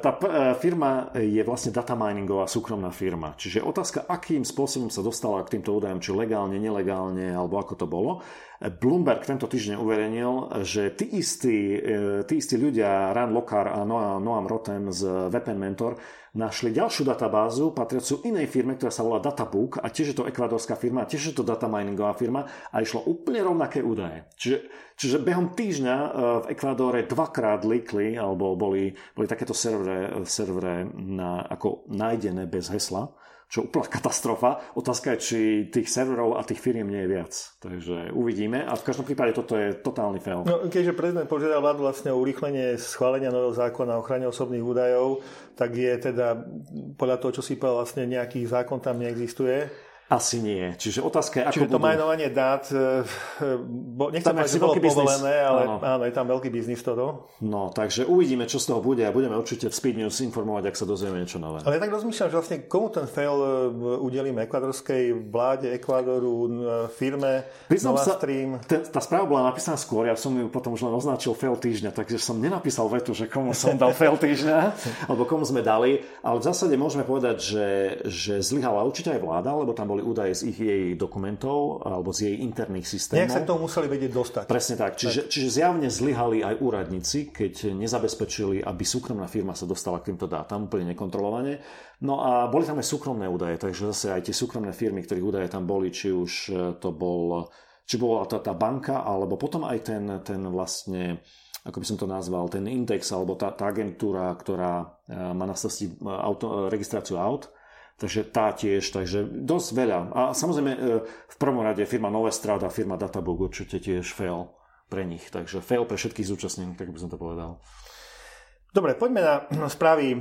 tá firma je vlastne data miningová súkromná firma. Čiže otázka, akým spôsobom sa dostala k týmto údajom, či legálne, nelegálne, alebo ako to bolo. Bloomberg tento týždeň uverejnil, že tí istí, tí istí ľudia, Ran Lokar a Noam Rotem z VPN Mentor, našli ďalšiu databázu patriacu inej firme, ktorá sa volá Databook a tiež je to ekvadorská firma, tiež je to data miningová firma a išlo úplne rovnaké údaje. Čiže, čiže behom týždňa e, v Ekvádore dvakrát líkli, alebo boli, boli takéto servere, servere na, ako nájdené bez hesla čo úplná katastrofa. Otázka je, či tých serverov a tých firiem nie je viac. Takže uvidíme. A v každom prípade toto je totálny fail. No, keďže prezident požiadal vládu vlastne o urýchlenie schválenia nového zákona o ochrane osobných údajov, tak je teda podľa toho, čo si povedal, vlastne nejaký zákon tam neexistuje. Asi nie. Čiže otázka je, ako Čiže to budú... majnovanie dát, e, e, bo, nechcem povedať, že bolo povolené, ale áno. áno, je tam veľký biznis toto. No, takže uvidíme, čo z toho bude a budeme určite v Speed News informovať, ak sa dozvieme niečo nové. Ale ja tak rozmýšľam, že vlastne komu ten fail e, udelíme ekvadorskej vláde, Ekvadoru, firme, Priznám Nova sa, Stream. Ten, tá správa bola napísaná skôr, ja som ju potom už len označil fail týždňa, takže som nenapísal vetu, že komu som dal fail týždňa, alebo komu sme dali, ale v zásade môžeme povedať, že, že zlyhala určite aj vláda, lebo tam boli údaje z ich jej dokumentov alebo z jej interných systémov. Nejak sa k tomu museli vedieť dostať. Presne tak. Čiže, tak. čiže zjavne zlyhali aj úradníci, keď nezabezpečili, aby súkromná firma sa dostala k týmto dátam úplne nekontrolovane. No a boli tam aj súkromné údaje, takže zase aj tie súkromné firmy, ktorých údaje tam boli, či už e, to bol či bola tá, tá banka, alebo potom aj ten, ten vlastne ako by som to nazval, ten index alebo tá, tá agentúra, ktorá e, má na starosti e, registráciu aut, Takže tá tiež, takže dosť veľa. A samozrejme e, v prvom rade firma Novestrada, firma Databook určite tiež fail pre nich. Takže fail pre všetkých zúčastnených, tak by som to povedal. Dobre, poďme na správy,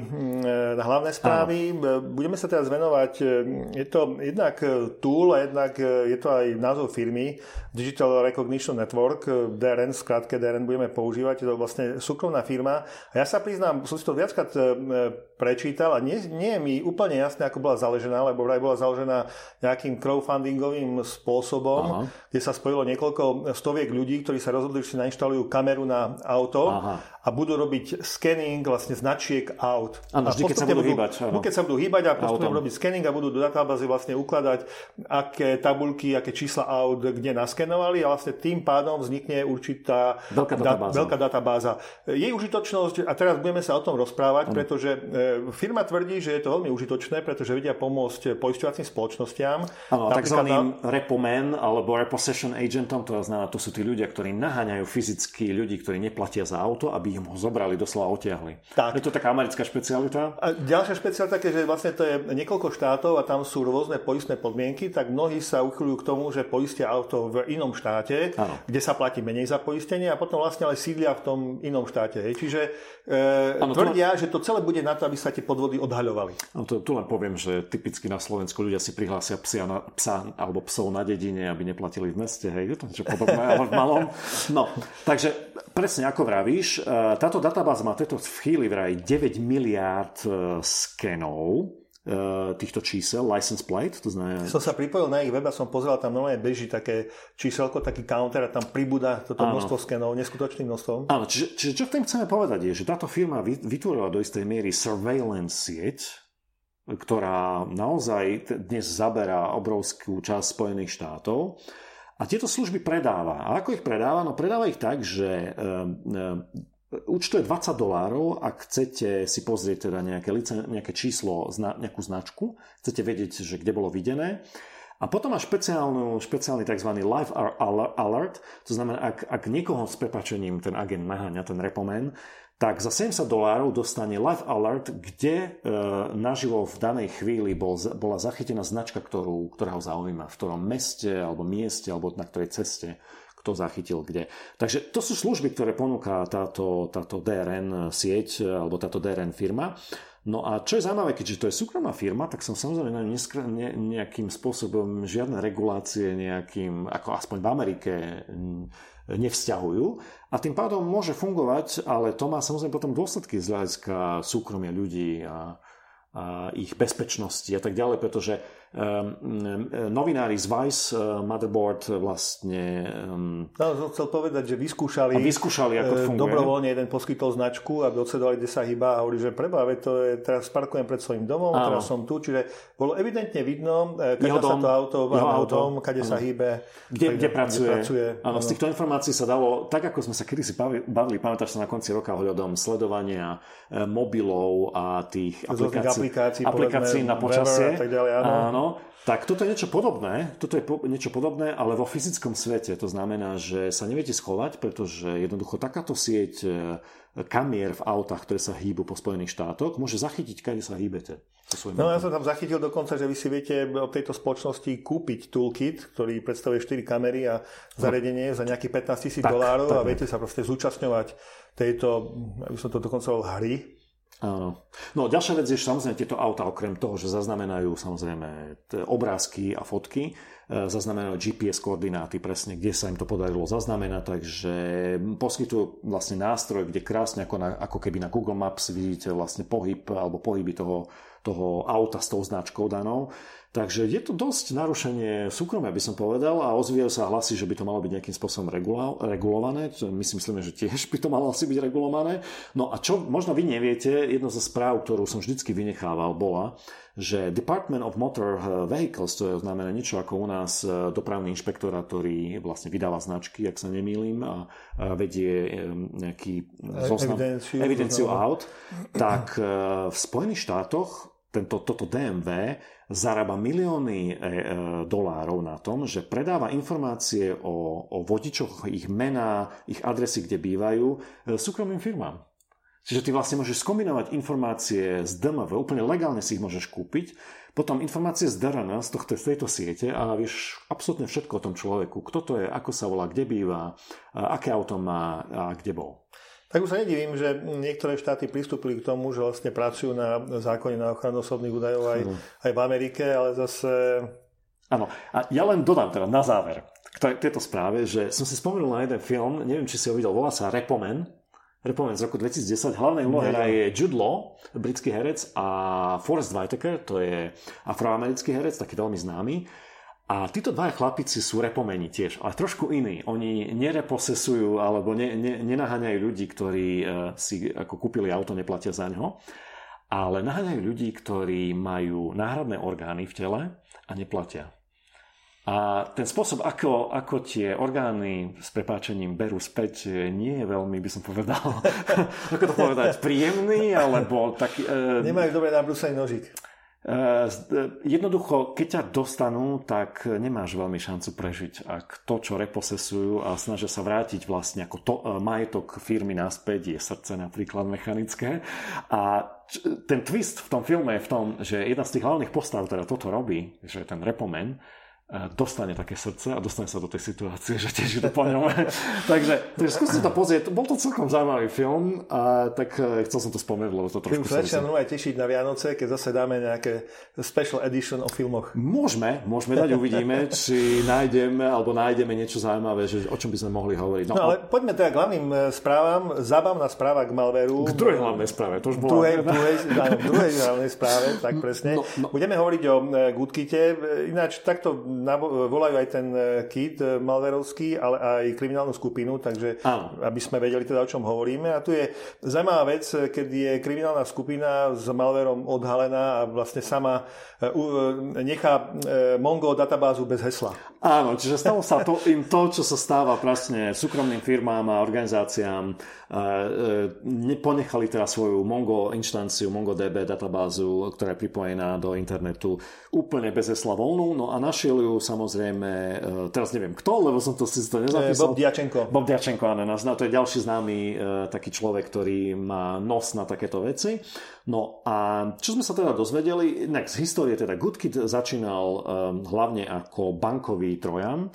na hlavné správy. Áno. Budeme sa teraz venovať, e, je to jednak tool a jednak je to aj názov firmy Digital Recognition Network, DRN, skrátke DRN budeme používať, je to vlastne súkromná firma. A ja sa priznám, som si to viackrát prečítal a nie, nie je mi úplne jasné, ako bola založená, lebo vraj bola založená nejakým crowdfundingovým spôsobom, Aha. kde sa spojilo niekoľko stoviek ľudí, ktorí sa rozhodli, že si nainštalujú kameru na auto Aha. a budú robiť scanning vlastne značiek aut. Áno, vždy, keď sa budú, hýbať. Áno. Keď sa budú hýbať a postupne budú robiť scanning a budú do databázy vlastne ukladať, aké tabulky, aké čísla aut kde naskenovali a vlastne tým pádom vznikne určitá veľká databáza. Da, veľká databáza. Jej užitočnosť, a teraz budeme sa o tom rozprávať, ano. pretože Firma tvrdí, že je to veľmi užitočné, pretože vedia pomôcť poisťovacím spoločnostiam. Áno, takzvaným repomen alebo repossession agentom, to znamená, to sú tí ľudia, ktorí naháňajú fyzicky ľudí, ktorí neplatia za auto, aby im ho zobrali, doslova otiahli. Tak. Je to taká americká špecialita? A ďalšia špecialita že vlastne to je niekoľko štátov a tam sú rôzne poistné podmienky, tak mnohí sa uchyľujú k tomu, že poistia auto v inom štáte, ano. kde sa platí menej za poistenie a potom vlastne ale sídlia v tom inom štáte. Čiže e, ano, tvrdia, to... že to celé bude na to, aby sa tie podvody odhaľovali. No to, tu len poviem, že typicky na Slovensku ľudia si prihlásia psia na, psa alebo psov na dedine, aby neplatili v meste. Hej, je to niečo podobné, ale v malom. No, takže presne ako vravíš, e, táto databáza má tieto v chvíli vraj 9 miliárd e, skenov, Eh, týchto čísel, license plate, to znamená... Som sa pripojil na ich web a som pozeral, tam normálne beží také číselko, taký counter a tam pribúda toto Áno. množstvo skenov, neskutočným množstvom. Áno, čiže, čiže čo v tým chceme povedať je, že táto firma vytvorila do istej miery surveillance sieť, ktorá naozaj dnes zaberá obrovskú časť Spojených štátov a tieto služby predáva. A ako ich predáva? No predáva ich tak, že eh, Účtuje 20 dolárov, ak chcete si pozrieť teda nejaké, licen, nejaké číslo, nejakú značku, chcete vedieť, že kde bolo videné. A potom má špeciálnu, špeciálny tzv. live alert, to znamená, ak, ak niekoho s prepačením ten agent naháňa, ten repomen, tak za 70 dolárov dostane live alert, kde e, naživo v danej chvíli bol, bola zachytená značka, ktorú, ktorá ho zaujíma, v ktorom meste alebo mieste alebo na ktorej ceste kto zachytil kde. Takže to sú služby, ktoré ponúka táto, táto DRN sieť alebo táto DRN firma. No a čo je zaujímavé, keďže to je súkromná firma, tak som samozrejme na ne, nejakým spôsobom žiadne regulácie nejakým, ako aspoň v Amerike, nevzťahujú. A tým pádom môže fungovať, ale to má samozrejme potom dôsledky z hľadiska súkromia ľudí a, a ich bezpečnosti a tak ďalej, pretože novinári z Vice uh, Motherboard vlastne... No, som chcel povedať, že vyskúšali, vyskúšali ako to e, funguje. dobrovoľne jeden poskytol značku, aby odsledovali, kde sa hýba a hovorí, že preba, to je, teraz parkujem pred svojím domom, Áno. teraz som tu, čiže bolo evidentne vidno, kade sa to auto, jeho auto, dom, kade Áno. sa hýbe, kde, kde pracuje. Kde pracuje. Áno, z týchto informácií sa dalo, tak ako sme sa kedysi bavili, pamätáš sa na konci roka ohľadom sledovania mobilov a tých aplikácií aplikácií, aplikácií na počasie. tak ďalej, áno. áno. Tak toto je niečo podobné, toto je po, niečo podobné, ale vo fyzickom svete. To znamená, že sa neviete schovať, pretože jednoducho takáto sieť e, kamier v autách, ktoré sa hýbu po Spojených štátoch, môže zachytiť, kade sa hýbete. No ja som tam zachytil dokonca, že vy si viete od tejto spoločnosti kúpiť toolkit, ktorý predstavuje 4 kamery a zariadenie za nejakých 15 tisíc dolárov a viete sa proste zúčastňovať tejto, aby som to dokonca hry, Áno. No ďalšia vec je, že samozrejme tieto auta, okrem toho, že zaznamenajú samozrejme obrázky a fotky, e, zaznamenajú GPS koordináty presne, kde sa im to podarilo zaznamenať, takže poskytujú vlastne nástroj, kde krásne ako, na, ako keby na Google Maps vidíte vlastne pohyb alebo pohyby toho, toho auta s tou značkou danou. Takže je to dosť narušenie súkromia, by som povedal, a ozvíjajú sa hlasy, že by to malo byť nejakým spôsobom regula- regulované. My si myslíme, že tiež by to malo asi byť regulované. No a čo možno vy neviete, jedno zo správ, ktorú som vždycky vynechával, bola, že Department of Motor Vehicles, to je znamená niečo ako u nás e, dopravný inšpektor, ktorý vlastne vydáva značky, ak sa nemýlim, a vedie nejaký zoznam, evidenciu, evidenciu aut, tak e, v Spojených štátoch tento, toto DMV zarába milióny e, e, dolárov na tom, že predáva informácie o, o vodičoch, ich mená, ich adresy, kde bývajú, e, súkromným firmám. Čiže ty vlastne môžeš skombinovať informácie z DMV, úplne legálne si ich môžeš kúpiť, potom informácie z DRN, z, tohto, z tejto siete a vieš absolútne všetko o tom človeku. Kto to je, ako sa volá, kde býva, aké auto má a kde bol. Tak už sa nedivím, že niektoré štáty pristúpili k tomu, že vlastne pracujú na zákone na ochranu osobných údajov aj, aj v Amerike, ale zase... Áno, a ja len dodám teda na záver k tejto správe, že som si spomenul na jeden film, neviem, či si ho videl, volá sa Repomen, Repomen z roku 2010. Hlavnej úlohe je Jude Law, britský herec, a Forrest Whitaker, to je afroamerický herec, taký veľmi známy. A títo dva chlapici sú repomeni tiež, ale trošku iní. Oni nereposesujú alebo ne, ne, nenaháňajú ľudí, ktorí uh, si ako kúpili auto, neplatia za ňo, ale naháňajú ľudí, ktorí majú náhradné orgány v tele a neplatia. A ten spôsob, ako, ako tie orgány s prepáčením berú späť, nie je veľmi, by som povedal, ako to povedať, príjemný, alebo taký... Uh, Nemajú dobre nabrúsený nožík. Eh, jednoducho, keď ťa dostanú, tak nemáš veľmi šancu prežiť. Ak to, čo reposesujú a snažia sa vrátiť vlastne ako to, eh, majetok firmy naspäť, je srdce napríklad mechanické. A ten twist v tom filme je v tom, že jedna z tých hlavných postav, ktorá toto robí, že je ten repomen, dostane také srdce a dostane sa do tej situácie, že tiež to po ňom. takže, takže skúste to pozrieť. Bol to celkom zaujímavý film a tak e, chcel som to spomenúť, lebo to trošku... Film sa aj tešiť na Vianoce, keď zase dáme nejaké special edition o filmoch. Môžeme, môžeme dať, uvidíme, či nájdeme alebo nájdeme niečo zaujímavé, že o čom by sme mohli hovoriť. No, no ale poďme teda k hlavným e, správam. Zabavná správa k Malveru. K druhej hlavnej správe, to už bola. Druhej, druhej, áno, druhej hlavnej správe, tak presne. No, no. Budeme hovoriť o e, Goodkite. Ináč takto volajú aj ten e, kit e, malverovský, ale aj kriminálnu skupinu, takže Áno. aby sme vedeli teda, o čom hovoríme. A tu je zaujímavá vec, keď je kriminálna skupina s malverom odhalená a vlastne sama e, nechá Mongo databázu bez hesla. Áno, čiže stalo sa to, im to, čo sa stáva vlastne súkromným firmám a organizáciám. Neponechali teda svoju Mongo inštanciu, MongoDB databázu, ktorá je pripojená do internetu úplne bez hesla voľnú, no a našiel ju samozrejme, e, teraz neviem kto, lebo som to si to nezapísal. Bob Diačenko. Bob Diačenko, áno, to je ďalší známy e, taký človek, ktorý má nos na takéto veci. No a čo sme sa teda dozvedeli, z histórie teda GoodKit začínal hlavne ako bankový trojan,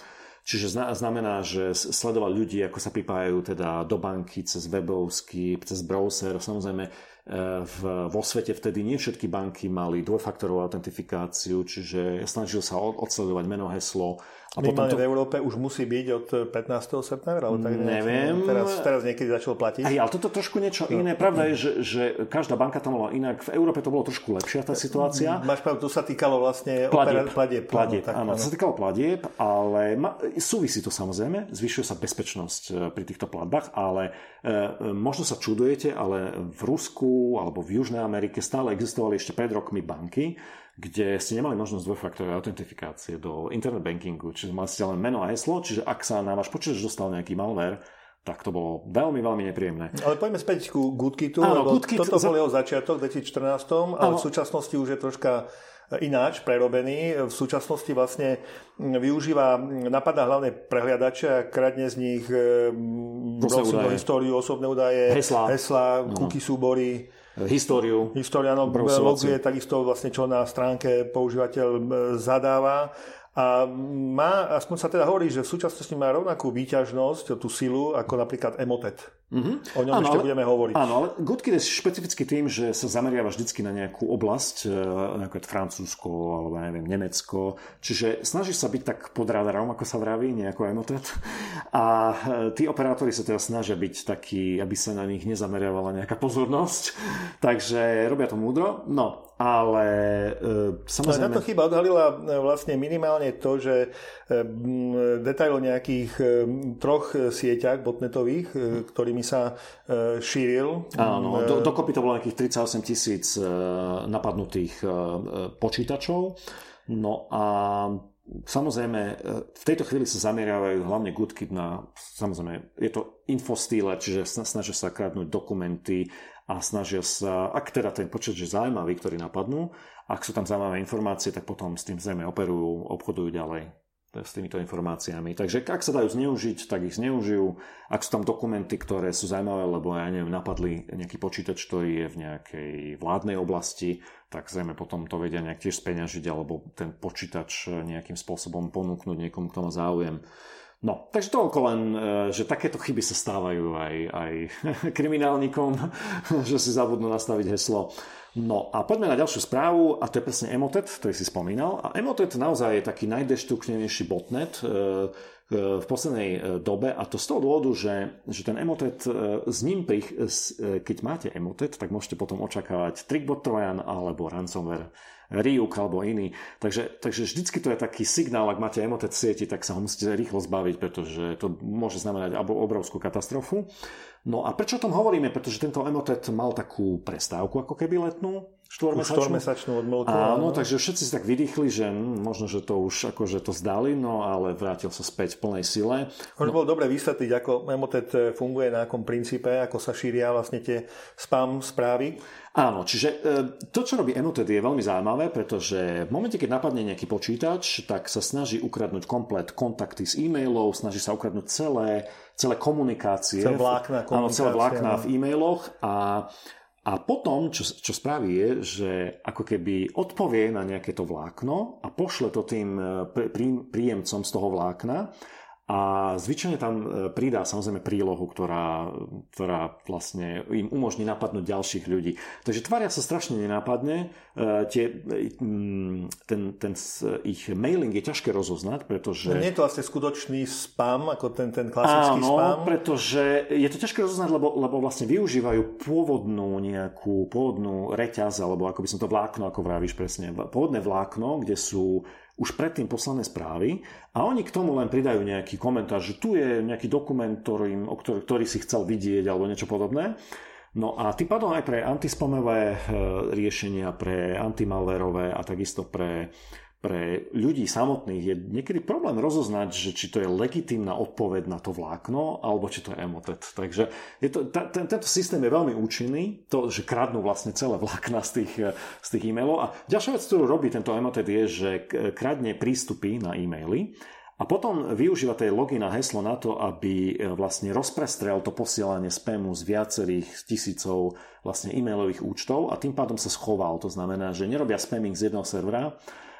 Čiže znamená, že sledoval ľudí, ako sa pripájajú teda do banky cez webovský, cez browser. Samozrejme, v, vo svete vtedy nie všetky banky mali dvojfaktorovú autentifikáciu, čiže snažil sa odsledovať meno, heslo, a Minimálne to... v Európe už musí byť od 15. septembra? Ale tak Neviem. Teraz, teraz niekedy začalo platiť. Aj, ale toto trošku niečo no. iné. Pravda je, že, že každá banka tam mala inak. V Európe to bolo trošku lepšia tá situácia. Máš pravdu, to sa týkalo vlastne platieb. platieb. platieb áno, tak, áno, to sa týkalo platieb, ale ma, súvisí to samozrejme. Zvyšuje sa bezpečnosť e, pri týchto platbách, ale e, možno sa čudujete, ale v Rusku alebo v Južnej Amerike stále existovali ešte pred rokmi banky, kde ste nemali možnosť dvojfaktorovej autentifikácie do internet bankingu, čiže mali ste len meno a heslo, čiže ak sa na váš počítač dostal nejaký malware, tak to bolo veľmi, veľmi nepríjemné. Ale poďme späť ku Goodkitu, Áno, lebo Goodkit toto za... bol jeho začiatok v 2014, ale Áno. v súčasnosti už je troška ináč prerobený. V súčasnosti vlastne využíva, napadá hlavne prehliadače a kradne z nich údaje. históriu, osobné údaje, hesla, hesla no. cookie súbory históriu. História, no, loguje takisto vlastne, čo na stránke používateľ zadáva. A má, aspoň sa teda hovorí, že v súčasnosti má rovnakú výťažnosť, tú silu, ako napríklad Emotet. Mm-hmm. O ňom ano, ešte ale, budeme hovoriť. Áno, ale Goodkit je špecificky tým, že sa zameriava vždycky na nejakú oblasť, e, napríklad Francúzsko alebo ja neviem, Nemecko. Čiže snaží sa byť tak pod radarom, ako sa vraví, nejako Emotet. A e, tí operátori sa teda snažia byť takí, aby sa na nich nezameriavala nejaká pozornosť. Takže robia to múdro. No, ale e, samozrejme... No, táto chyba odhalila vlastne minimálne to, že detail o nejakých troch sieťach botnetových, ktorými ktorými sa e, šíril. Áno, do, dokopy to bolo nejakých 38 tisíc e, napadnutých e, počítačov. No a Samozrejme, v tejto chvíli sa zameriavajú hlavne Goodkit na, samozrejme, je to infostýle, čiže snažia sa kradnúť dokumenty a snažia sa, ak teda ten počet je zaujímavý, ktorý napadnú, ak sú tam zaujímavé informácie, tak potom s tým zrejme operujú, obchodujú ďalej s týmito informáciami. Takže ak sa dajú zneužiť, tak ich zneužijú. Ak sú tam dokumenty, ktoré sú zaujímavé, lebo ja neviem, napadli nejaký počítač, ktorý je v nejakej vládnej oblasti, tak zrejme potom to vedia nejak tiež speňažiť alebo ten počítač nejakým spôsobom ponúknuť niekomu, kto má záujem. No, takže toľko len, e, že takéto chyby sa stávajú aj, aj kriminálnikom, že si zabudnú nastaviť heslo. No a poďme na ďalšiu správu a to je presne Emotet, ktorý si spomínal. A Emotet naozaj je taký najdeštruktívnejší botnet e, e, v poslednej dobe a to z toho dôvodu, že, že ten Emotet s ním, keď máte Emotet, tak môžete potom očakávať Trickbot Trojan alebo ransomware Ryuk alebo iný. Takže, takže vždycky to je taký signál, ak máte emotet v sieti, tak sa ho musíte rýchlo zbaviť, pretože to môže znamenať obrovskú katastrofu. No a prečo o tom hovoríme? Pretože tento emotet mal takú prestávku ako keby letnú, štvormesačnú. odmlku. Áno, takže všetci si tak vydýchli, že hm, možno, že to už akože to zdali, no ale vrátil sa späť v plnej sile. Možno no. bolo dobre vysvetliť, ako emotet eh, funguje, na akom princípe, ako sa šíria vlastne tie spam správy. Áno, čiže eh, to, čo robí Emotet, je veľmi zaujímavé, pretože v momente, keď napadne nejaký počítač, tak sa snaží ukradnúť komplet kontakty z e-mailov, snaží sa ukradnúť celé, celé komunikácie. Celé vlákna, áno, celé vlákna v e-mailoch a a potom, čo, čo spraví, je, že ako keby odpovie na nejaké to vlákno a pošle to tým eh, príjemcom z toho vlákna a zvyčajne tam e, pridá samozrejme prílohu, ktorá, ktorá vlastne im umožní napadnúť ďalších ľudí. Takže tvária sa strašne nenápadne. E, tie, mm, ten, ten ich mailing je ťažké rozoznať, pretože... No nie je to vlastne skutočný spam, ako ten, ten klasický Áno, spam? pretože je to ťažké rozoznať, lebo, lebo vlastne využívajú pôvodnú nejakú pôvodnú reťaz, alebo ako by som to vlákno, ako vravíš presne, pôvodné vlákno, kde sú už predtým poslané správy a oni k tomu len pridajú nejaký komentár, že tu je nejaký dokument, ktorý, ktorý, ktorý si chcel vidieť alebo niečo podobné. No a tým pádom aj pre antispamové eh, riešenia, pre antimalverové a takisto pre pre ľudí samotných je niekedy problém rozoznať, že či to je legitímna odpoveď na to vlákno, alebo či to je emotet. Takže je to, ta, ten, tento systém je veľmi účinný, to, že kradnú vlastne celé vlákna z tých, z tých e-mailov. A ďalšia vec, ktorú robí tento emotet, je, že kradne prístupy na e-maily a potom využíva tej login a heslo na to, aby e, vlastne rozprestrel to posielanie spamu z viacerých tisícov vlastne e-mailových účtov a tým pádom sa schoval. To znamená, že nerobia spamming z jedného servera,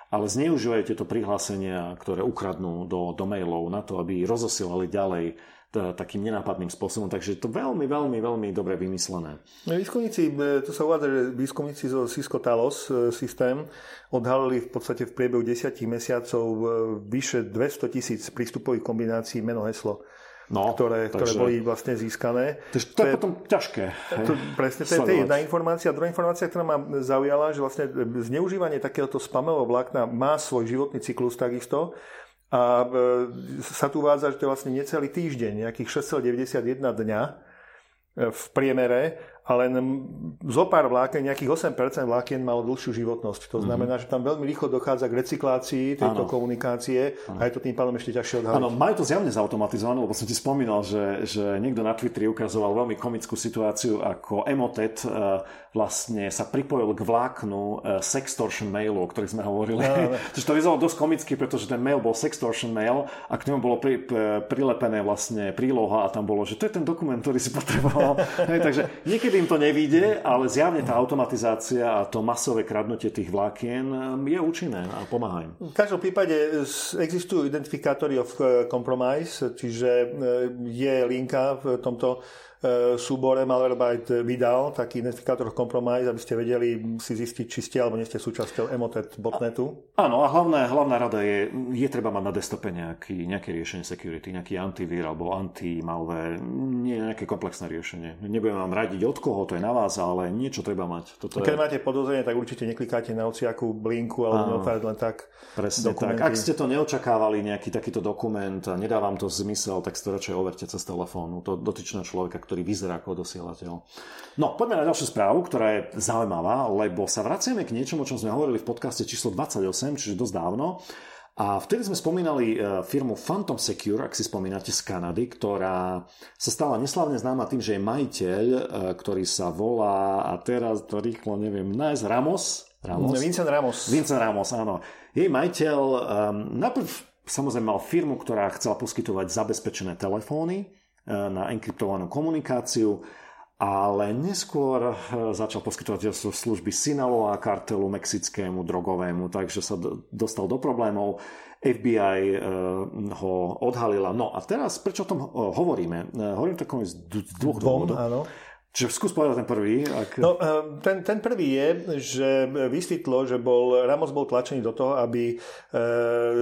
ale zneužívajú tieto prihlásenia, ktoré ukradnú do, do mailov na to, aby rozosielali ďalej takým nenápadným spôsobom. Takže je to veľmi, veľmi, veľmi dobre vymyslené. No, výskumníci, e, tu sa uvádza, že výskumníci zo Cisco Talos e, systém odhalili v podstate v priebehu 10 mesiacov e, vyše 200 tisíc prístupových kombinácií meno heslo. No, ktoré, takže, ktoré boli vlastne získané. To, to je potom ťažké. To, presne, to je, to je jedna informácia. Druhá informácia, ktorá ma zaujala, že vlastne zneužívanie takéhoto spamového vlákna má svoj životný cyklus takisto. A e, sa tu uvádza, že to je vlastne necelý týždeň, nejakých 691 dňa e, v priemere a len zo pár vlákien, nejakých 8% vlákien malo dlhšiu životnosť. To znamená, mm-hmm. že tam veľmi rýchlo dochádza k recyklácii tejto ano. komunikácie ano. a je to tým pádom ešte ťažšie odhaliť. Áno, majú to zjavne zautomatizované, lebo som ti spomínal, že, že niekto na Twitteri ukazoval veľmi komickú situáciu, ako Emotet uh, vlastne sa pripojil k vláknu uh, sextortion mailu, o ktorých sme hovorili. No, no. to vyzeralo dosť komicky, pretože ten mail bol sextortion mail a k nemu bolo pri, pri, prilepené vlastne príloha a tam bolo, že to je ten dokument, ktorý si potreboval. Hej, takže niekedy im to nevíde, ale zjavne tá automatizácia a to masové kradnutie tých vlákien um, je účinné a pomáha im. V každom prípade existujú identifikátory of uh, compromise, čiže uh, je linka v tomto súbore Malwarebyte vydal taký identifikátor compromise, aby ste vedeli si zistiť, či ste alebo nie ste súčasťou Emotet botnetu. Áno, a hlavná, hlavná rada je, je treba mať na desktope nejaký, nejaké riešenie security, nejaký antivír alebo anti-malware, nie nejaké komplexné riešenie. Nebudem vám radiť od koho, to je na vás, ale niečo treba mať. Toto Keď je... máte podozrenie, tak určite neklikáte na ociakú blinku alebo neotvárať len tak Presne dokumenty. tak. Ak ste to neočakávali, nejaký takýto dokument a nedá vám to zmysel, tak si to radšej overte cez telefónu. To dotyčného človeka, ktorý vyzerá ako dosielateľ. No, poďme na ďalšiu správu, ktorá je zaujímavá, lebo sa vraciame k niečomu, o čom sme hovorili v podcaste číslo 28, čiže dosť dávno. A vtedy sme spomínali e, firmu Phantom Secure, ak si spomínate, z Kanady, ktorá sa stala neslavne známa tým, že je majiteľ, e, ktorý sa volá, a teraz to rýchlo neviem, nájsť Ramos. Ramos? Vincent Ramos. Vincent Ramos, áno. Jej majiteľ um, najprv samozrejme mal firmu, ktorá chcela poskytovať zabezpečené telefóny na enkryptovanú komunikáciu, ale neskôr e, začal poskytovať služby Sinaloa kartelu mexickému drogovému, takže sa dostal do problémov. FBI e, ho odhalila. No a teraz, prečo o tom hovoríme? Hovorím to z dvoch dôvodov. Áno. Čiže skús povedať ten prvý. Ak... No, eh, ten, ten prvý je, že vysvetlo, že bol, Ramos bol tlačený do toho, aby e,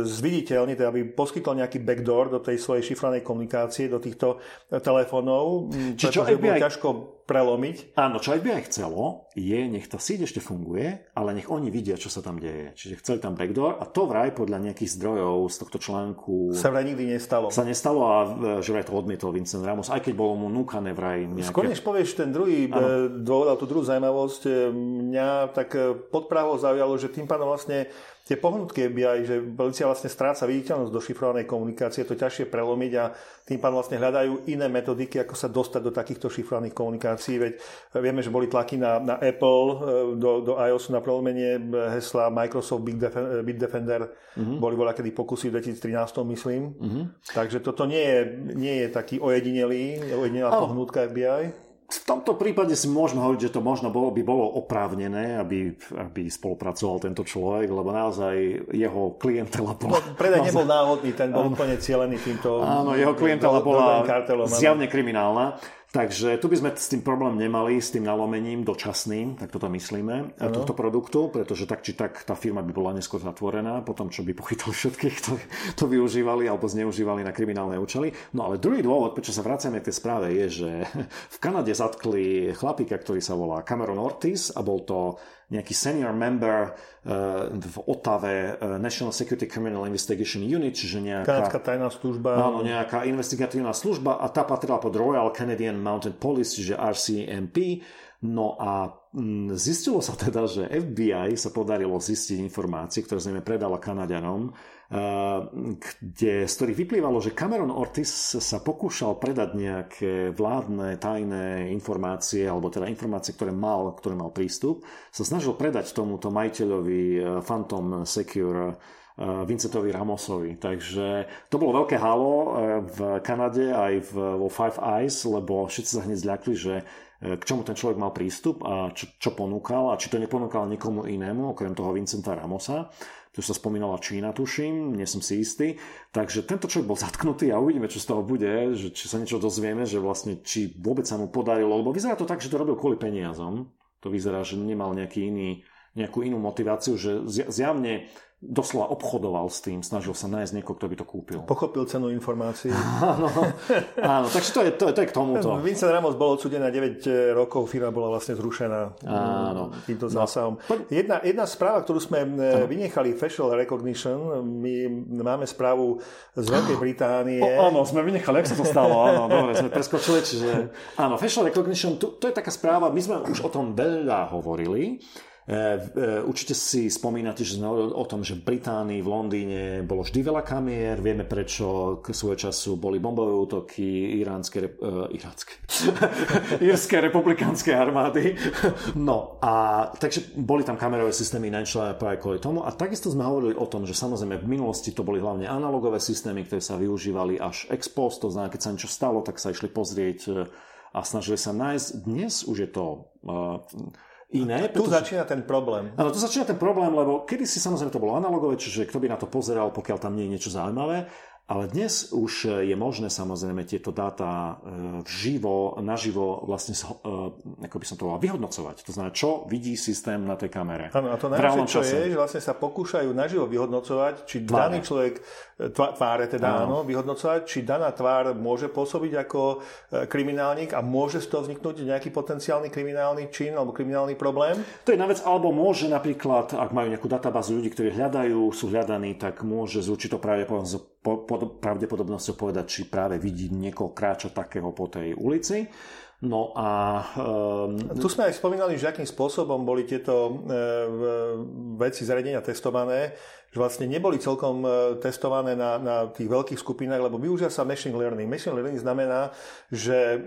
zviditeľne, teda aby poskytol nejaký backdoor do tej svojej šifranej komunikácie, do týchto telefónov, Čiže čo FBI... bolo ťažko prelomiť. Áno, čo FBI chcelo, je, nech to síť ešte funguje, ale nech oni vidia, čo sa tam deje. Čiže chceli tam backdoor a to vraj podľa nejakých zdrojov z tohto článku sa vraj nikdy nestalo. Sa nestalo a e, že vraj to odmietol Vincent Ramos, aj keď bolo mu núkané vraj nejaké... Skôr než povieš ten druhý. E, dôvod, tú druhú zaujímavosť, e, mňa tak pod zaujalo, že tým pádom vlastne tie pohnutky FBI, že policia vlastne stráca viditeľnosť do šifrovanej komunikácie, je to ťažšie prelomiť a tým pádom vlastne hľadajú iné metodiky, ako sa dostať do takýchto šifrovaných komunikácií. Veď vieme, že boli tlaky na, na Apple, e, do, do iOS na prelomenie hesla Microsoft Bitdefender. Mm-hmm. Boli bola kedy pokusy v 2013, myslím. Mm-hmm. Takže toto nie je, nie je taký ojedinelý, ojedinelá oh. pohnutka FBI v tomto prípade si môžeme hovoriť, že to možno bolo, by bolo oprávnené, aby, aby spolupracoval tento človek, lebo naozaj jeho klientela bola... No, predaj naozaj... nebol náhodný, ten bol úplne cielený týmto... Áno, jeho klientela bola zjavne kriminálna. Takže tu by sme s tým problém nemali, s tým nalomením dočasným, tak toto myslíme, ano. tohto produktu, pretože tak či tak tá firma by bola neskôr zatvorená, potom čo by pochytali všetkých, ktorí to využívali alebo zneužívali na kriminálne účely. No ale druhý dôvod, prečo sa vraciame k tej správe, je, že v Kanade zatkli chlapíka, ktorý sa volá Cameron Ortiz a bol to nejaký senior member uh, v Otave uh, National Security Criminal Investigation Unit, čiže nejaká... Kanadská tajná služba. Áno, nejaká investigatívna služba a tá patrila pod Royal Canadian Mounted Police, čiže RCMP. No a mm, zistilo sa teda, že FBI sa podarilo zistiť informácie, ktoré sme predala Kanadianom, kde, z ktorých vyplývalo, že Cameron Ortiz sa pokúšal predať nejaké vládne tajné informácie, alebo teda informácie, ktoré mal, ktoré mal prístup, sa snažil predať tomuto majiteľovi e, Phantom Secure e, Vincentovi Ramosovi. Takže to bolo veľké halo v Kanade aj vo Five Eyes, lebo všetci sa hneď zľakli, že k čomu ten človek mal prístup a čo, čo ponúkal a či to neponúkal nikomu inému, okrem toho Vincenta Ramosa. Tu sa spomínala Čína, tuším, nie som si istý. Takže tento človek bol zatknutý a uvidíme, čo z toho bude, že či sa niečo dozvieme, že vlastne či vôbec sa mu podarilo, lebo vyzerá to tak, že to robil kvôli peniazom. To vyzerá, že nemal nejaký iný, nejakú inú motiváciu, že zjavne doslova obchodoval s tým, snažil sa nájsť niekoho, kto by to kúpil. Pochopil cenu informácií. áno, áno, takže to je, to, je, to je k tomuto. Vincent Ramos bol odsudený na 9 eh, rokov, firma bola vlastne zrušená áno. týmto no. zásahom. No. Jedna, jedna správa, ktorú sme áno. Eh, vynechali, facial recognition, my máme správu z Veľkej Británie. O, áno, sme vynechali, jak sa to stalo, áno, dobre, sme preskočili, čiže áno, facial recognition, to, to je taká správa, my sme už o tom veľa hovorili, určite si spomínate, že sme o tom, že v Británii, v Londýne bolo vždy veľa kamier, vieme prečo k svojho času boli bombové útoky iránske, uh, iránske, írske republikánske armády. No a takže boli tam kamerové systémy najčlené práve kvôli tomu a takisto sme hovorili o tom, že samozrejme v minulosti to boli hlavne analogové systémy, ktoré sa využívali až ex post, to znamená, keď sa niečo stalo, tak sa išli pozrieť a snažili sa nájsť. Dnes už je to uh, iné. Tu pretože... začína ten problém. Áno, tu začína ten problém, lebo kedysi samozrejme to bolo analogové, čiže kto by na to pozeral, pokiaľ tam nie je niečo zaujímavé. Ale dnes už je možné samozrejme tieto dáta e, živo, naživo vlastne, e, ako by som to volal, vyhodnocovať. To znamená, čo vidí systém na tej kamere. Áno, a to najlepšie, čo je, že vlastne sa pokúšajú naživo vyhodnocovať, či tváre. daný človek, e, tváre teda áno. áno, vyhodnocovať, či daná tvár môže pôsobiť ako kriminálnik a môže z toho vzniknúť nejaký potenciálny kriminálny čin alebo kriminálny problém. To je na vec, alebo môže napríklad, ak majú nejakú databázu ľudí, ktorí hľadajú, sú hľadaní, tak môže z určitou pravdepodobnosťou po, po, pravdepodobnosťou povedať, či práve vidí niekoho kráčať takého po tej ulici. No a... Um... Tu sme aj spomínali, že akým spôsobom boli tieto e, veci zariadenia testované, že vlastne neboli celkom e, testované na, na tých veľkých skupinách, lebo využia sa machine learning. Machine learning znamená, že e,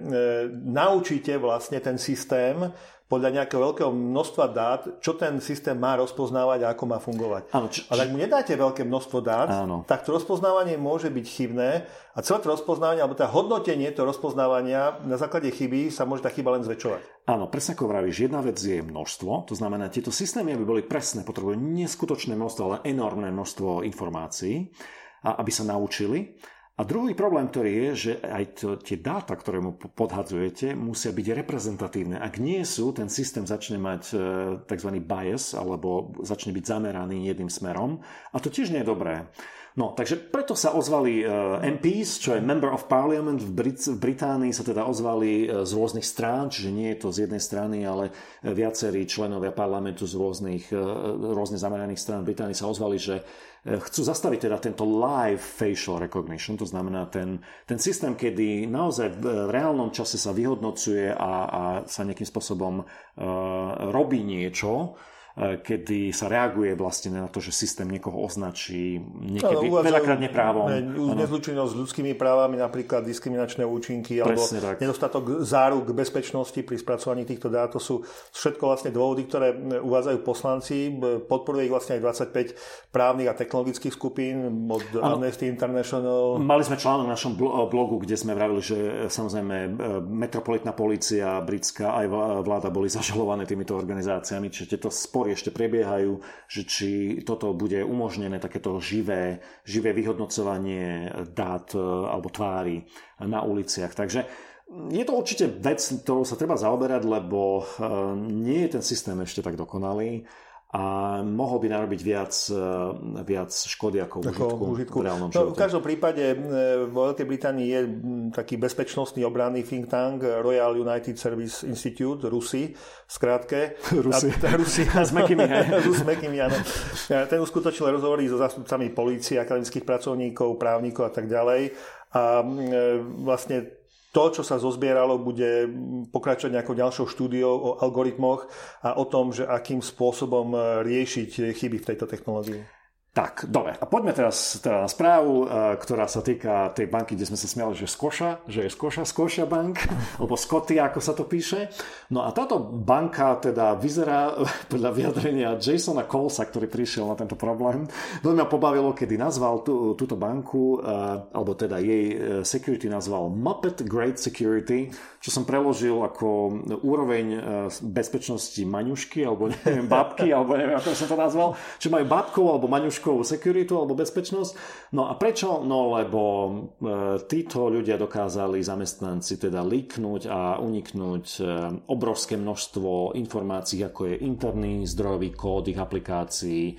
naučíte vlastne ten systém podľa nejakého veľkého množstva dát, čo ten systém má rozpoznávať a ako má fungovať. Áno, či, Ale ak mu nedáte veľké množstvo dát, áno. tak to rozpoznávanie môže byť chybné a celé to rozpoznávanie, alebo tá hodnotenie to rozpoznávania na základe chyby sa môže tá chyba len zväčšovať. Áno, presne ako vravíš, jedna vec je množstvo, to znamená, tieto systémy, aby boli presné, potrebujú neskutočné množstvo, ale enormné množstvo informácií, a aby sa naučili. A druhý problém, ktorý je, že aj to, tie dáta, ktoré mu podhadzujete, musia byť reprezentatívne. Ak nie sú, ten systém začne mať e, tzv. bias, alebo začne byť zameraný jedným smerom. A to tiež nie je dobré. No, takže preto sa ozvali uh, e, MPs, čo je Member of Parliament v, Brit- v Británii, sa teda ozvali uh, z rôznych strán, čiže nie je to z jednej strany, ale viacerí členovia parlamentu z rôznych, uh, rôzne zameraných strán Británii sa ozvali, že E, chcú zastaviť teda tento live facial recognition, to znamená ten, ten systém, kedy naozaj v reálnom čase sa vyhodnocuje a, a sa nejakým spôsobom uh, robí niečo, E, kedy sa reaguje vlastne na to, že systém niekoho označí niekedy no, veľakrát neprávom. Ne, nezlučenosť s ľudskými právami, napríklad diskriminačné účinky Presne alebo tak. nedostatok záruk bezpečnosti pri spracovaní týchto dát. To sú všetko vlastne dôvody, ktoré uvádzajú poslanci. Podporuje ich vlastne aj 25 právnych a technologických skupín od ano. Amnesty International. Mali sme článok na našom blogu, kde sme vravili, že e, samozrejme e, metropolitná policia britská aj vláda boli zažalované týmito organizáciami, čiže tieto spory ešte prebiehajú, že či toto bude umožnené, takéto živé, živé vyhodnocovanie dát e, alebo tvári na uliciach. Takže je to určite vec, ktorou sa treba zaoberať, lebo e, nie je ten systém ešte tak dokonalý a mohol by narobiť viac, e, viac škody ako, užitku, užitku v reálnom no, V každom prípade e, v Veľkej Británii je taký bezpečnostný obranný think tank Royal United Service Institute, RUSI, v skratke. RUSI. A. S Mekými, S Mekými, áno. Ten uskutočnil rozhovory so zástupcami polície, akademických pracovníkov, právnikov a tak ďalej. A e, vlastne to, čo sa zozbieralo, bude pokračovať nejakou ďalšou štúdiou o algoritmoch a o tom, že akým spôsobom riešiť chyby v tejto technológii. Tak, dobre. A poďme teraz teda na správu, uh, ktorá sa týka tej banky, kde sme sa smiali, že Skoša, že je Skoša, Skoša bank, alebo Scotty, ako sa to píše. No a táto banka teda vyzerá podľa vyjadrenia Jasona Colesa, ktorý prišiel na tento problém. Veľmi ma pobavilo, kedy nazval tú, túto banku, uh, alebo teda jej uh, security nazval Muppet Great Security, čo som preložil ako úroveň bezpečnosti maňušky, alebo neviem, babky, alebo neviem, ako som to nazval. Čiže majú babkov alebo maňušky trošku security alebo bezpečnosť. No a prečo? No lebo e, títo ľudia dokázali zamestnanci teda líknuť a uniknúť e, obrovské množstvo informácií, ako je interný zdrojový kód ich aplikácií, e,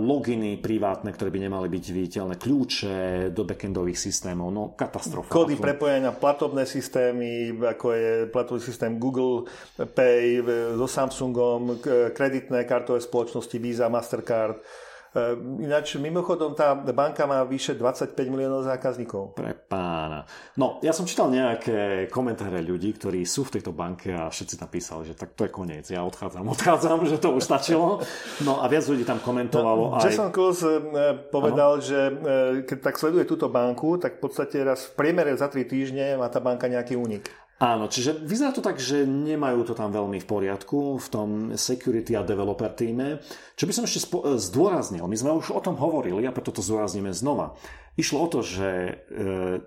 loginy privátne, ktoré by nemali byť viditeľné, kľúče do backendových systémov, no katastrofa. Kódy prepojenia platobné systémy, ako je platový systém Google Pay so Samsungom, kreditné kartové spoločnosti Visa, Mastercard, ináč, mimochodom, tá banka má vyše 25 miliónov zákazníkov. Pre pána. No, ja som čítal nejaké komentáre ľudí, ktorí sú v tejto banke a všetci napísali, že tak to je koniec, ja odchádzam, odchádzam, že to už stačilo. No a viac ľudí tam komentovalo. No, aj... Jason Kloss eh, povedal, ano? že keď tak sleduje túto banku, tak v podstate raz v priemere za 3 týždne má tá banka nejaký únik. Áno, čiže vyzerá to tak, že nemajú to tam veľmi v poriadku v tom security a developer týme. Čo by som ešte spo- zdôraznil, my sme už o tom hovorili a preto to zdôrazníme znova. Išlo o to, že e,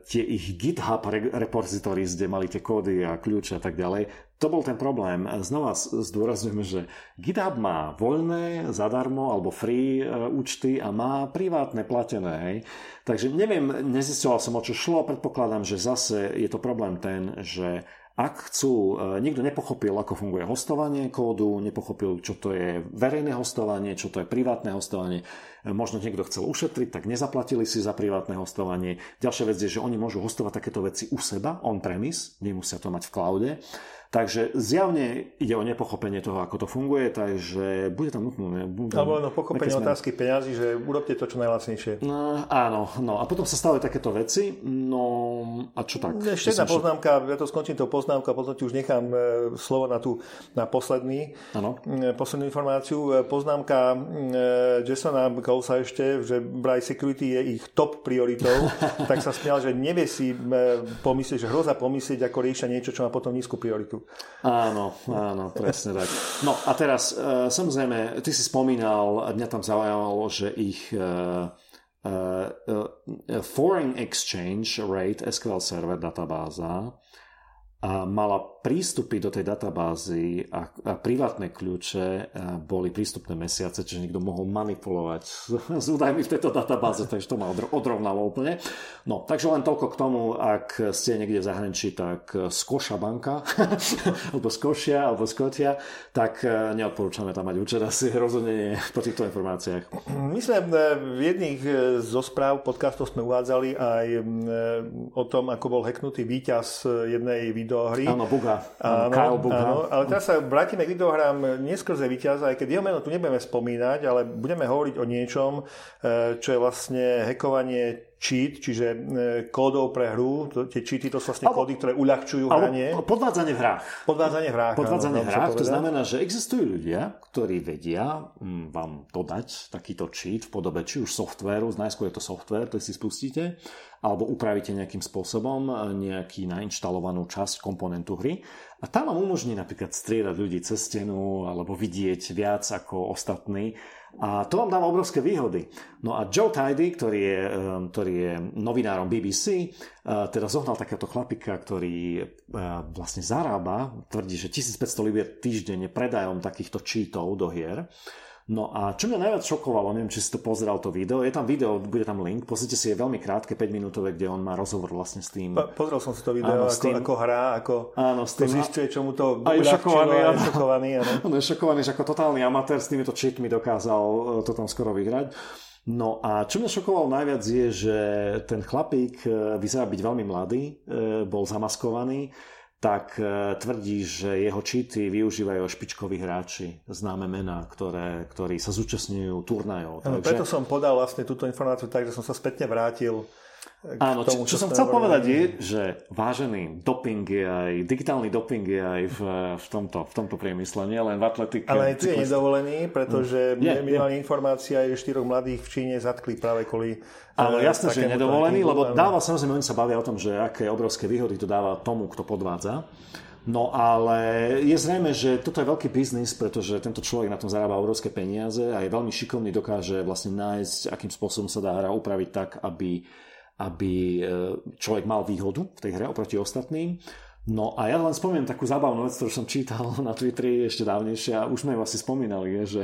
tie ich GitHub repositories, kde mali tie kódy a kľúče a tak ďalej, to bol ten problém. Znova zdôrazňujeme, že GitHub má voľné, zadarmo alebo free e, účty a má privátne platené. Hej. Takže neviem, nezistoval som o čo šlo, predpokladám, že zase je to problém ten, že ak chcú, e, niekto nepochopil, ako funguje hostovanie kódu, nepochopil, čo to je verejné hostovanie, čo to je privátne hostovanie, možno niekto chcel ušetriť, tak nezaplatili si za privátne hostovanie. Ďalšia vec je, že oni môžu hostovať takéto veci u seba, on-premise, nemusia to mať v cloude. Takže zjavne ide o nepochopenie toho, ako to funguje, takže bude tam nutné. Alebo no pochopenie otázky peňazí, že urobte to čo najlacnejšie. No, áno, no a potom sa stávajú takéto veci, no a čo tak? Ešte jedna poznámka, ja to skončím tou poznámkou potom ti už nechám e, slovo na, tú, na posledný, ano. E, poslednú informáciu. E, poznámka Jasona Colesa ešte, že Bright Security je ich top prioritou, tak sa smial, že nevie si pomyslieť, že hroza pomyslieť, ako riešia niečo, čo má potom nízku prioritu. Áno, áno, presne tak. No a teraz, e, samozrejme, ty si spomínal, mňa tam zaujímalo, že ich uh, uh, Foreign Exchange Rate SQL Server databáza a mala prístupy do tej databázy a, a privátne kľúče boli prístupné mesiace, čiže niekto mohol manipulovať s, údajmi v tejto databáze, takže to ma odrovnalo úplne. No, takže len toľko k tomu, ak ste niekde v zahraničí, tak Skoša banka, alebo Skošia, alebo Skotia, tak e, neodporúčame tam mať účet, asi rozhodne nie po týchto informáciách. My sme v jedných zo správ podcastov sme uvádzali aj o tom, ako bol hacknutý víťaz jednej videohry. Áno, Buga Áno, Kyle Bucha. Áno, ale teraz sa vrátime k videohrám neskrze víťaza, aj keď jeho meno tu nebudeme spomínať, ale budeme hovoriť o niečom, eh, čo je vlastne hekovanie cheat, čiže e, kódov pre hru, tie cheaty to sú vlastne alebo, kódy, ktoré uľahčujú hranie. Podvádzanie v hrách. Podvádzanie v hrách. Podvádzanie v hrách, to znamená, že existujú ľudia, ktorí vedia mm, vám dodať takýto cheat v podobe či už softvéru, najskôr je to software, to si spustíte, alebo upravíte nejakým spôsobom e, nejaký nainštalovanú časť komponentu hry a tam vám umožní napríklad striedať ľudí cez stenu alebo vidieť viac ako ostatní a to vám dáva obrovské výhody. No a Joe Tidy, ktorý je, ehm, ktorý je novinárom BBC, eh, teda zohnal takéto chlapika, ktorý eh, vlastne zarába, tvrdí, že 1500 libier týždenne predajom takýchto cheatov do hier. No a čo mňa najviac šokovalo, neviem, či si to pozeral to video, je tam video, bude tam link, pozrite si, je veľmi krátke, 5 minútové, kde on má rozhovor vlastne s tým. Po, pozrel som si to video, áno, ako, tým, ako hrá, ako áno, s tým, zistuje, čo mu to a je šokovaný, a je šokovaný. Áno. On je šokovaný, že ako totálny amatér s týmito cheatmi dokázal e, to tam skoro vyhrať. No a čo mňa šokovalo najviac je, že ten chlapík e, vyzerá byť veľmi mladý, e, bol zamaskovaný, tak e, tvrdí, že jeho cheaty využívajú špičkoví hráči, známe mená, ktoré, ktorí sa zúčastňujú turnajov. takže... Preto som podal vlastne túto informáciu tak, že som sa spätne vrátil Áno, tomu, čo, čo som chcel povedať je, že vážený doping je aj, digitálny doping je aj v, v, tomto, v tomto priemysle, nie len v atletike. Ale aj tu je nedovolený, pretože mm. je, minimálne informácia je štyroch mladých v Číne zatkli práve kvôli Áno, jasné, že je nedovolený, lebo dáva, samozrejme, oni sa bavia o tom, že aké obrovské výhody to dáva tomu, kto podvádza. No ale je zrejme, že toto je veľký biznis, pretože tento človek na tom zarába obrovské peniaze a je veľmi šikovný, dokáže vlastne nájsť, akým spôsobom sa dá hra upraviť tak, aby aby e, človek mal výhodu v tej hre oproti ostatným. No a ja len spomínam takú zábavnú vec, ktorú som čítal na Twitteri ešte dávnejšie a už sme ju asi spomínali, je, že,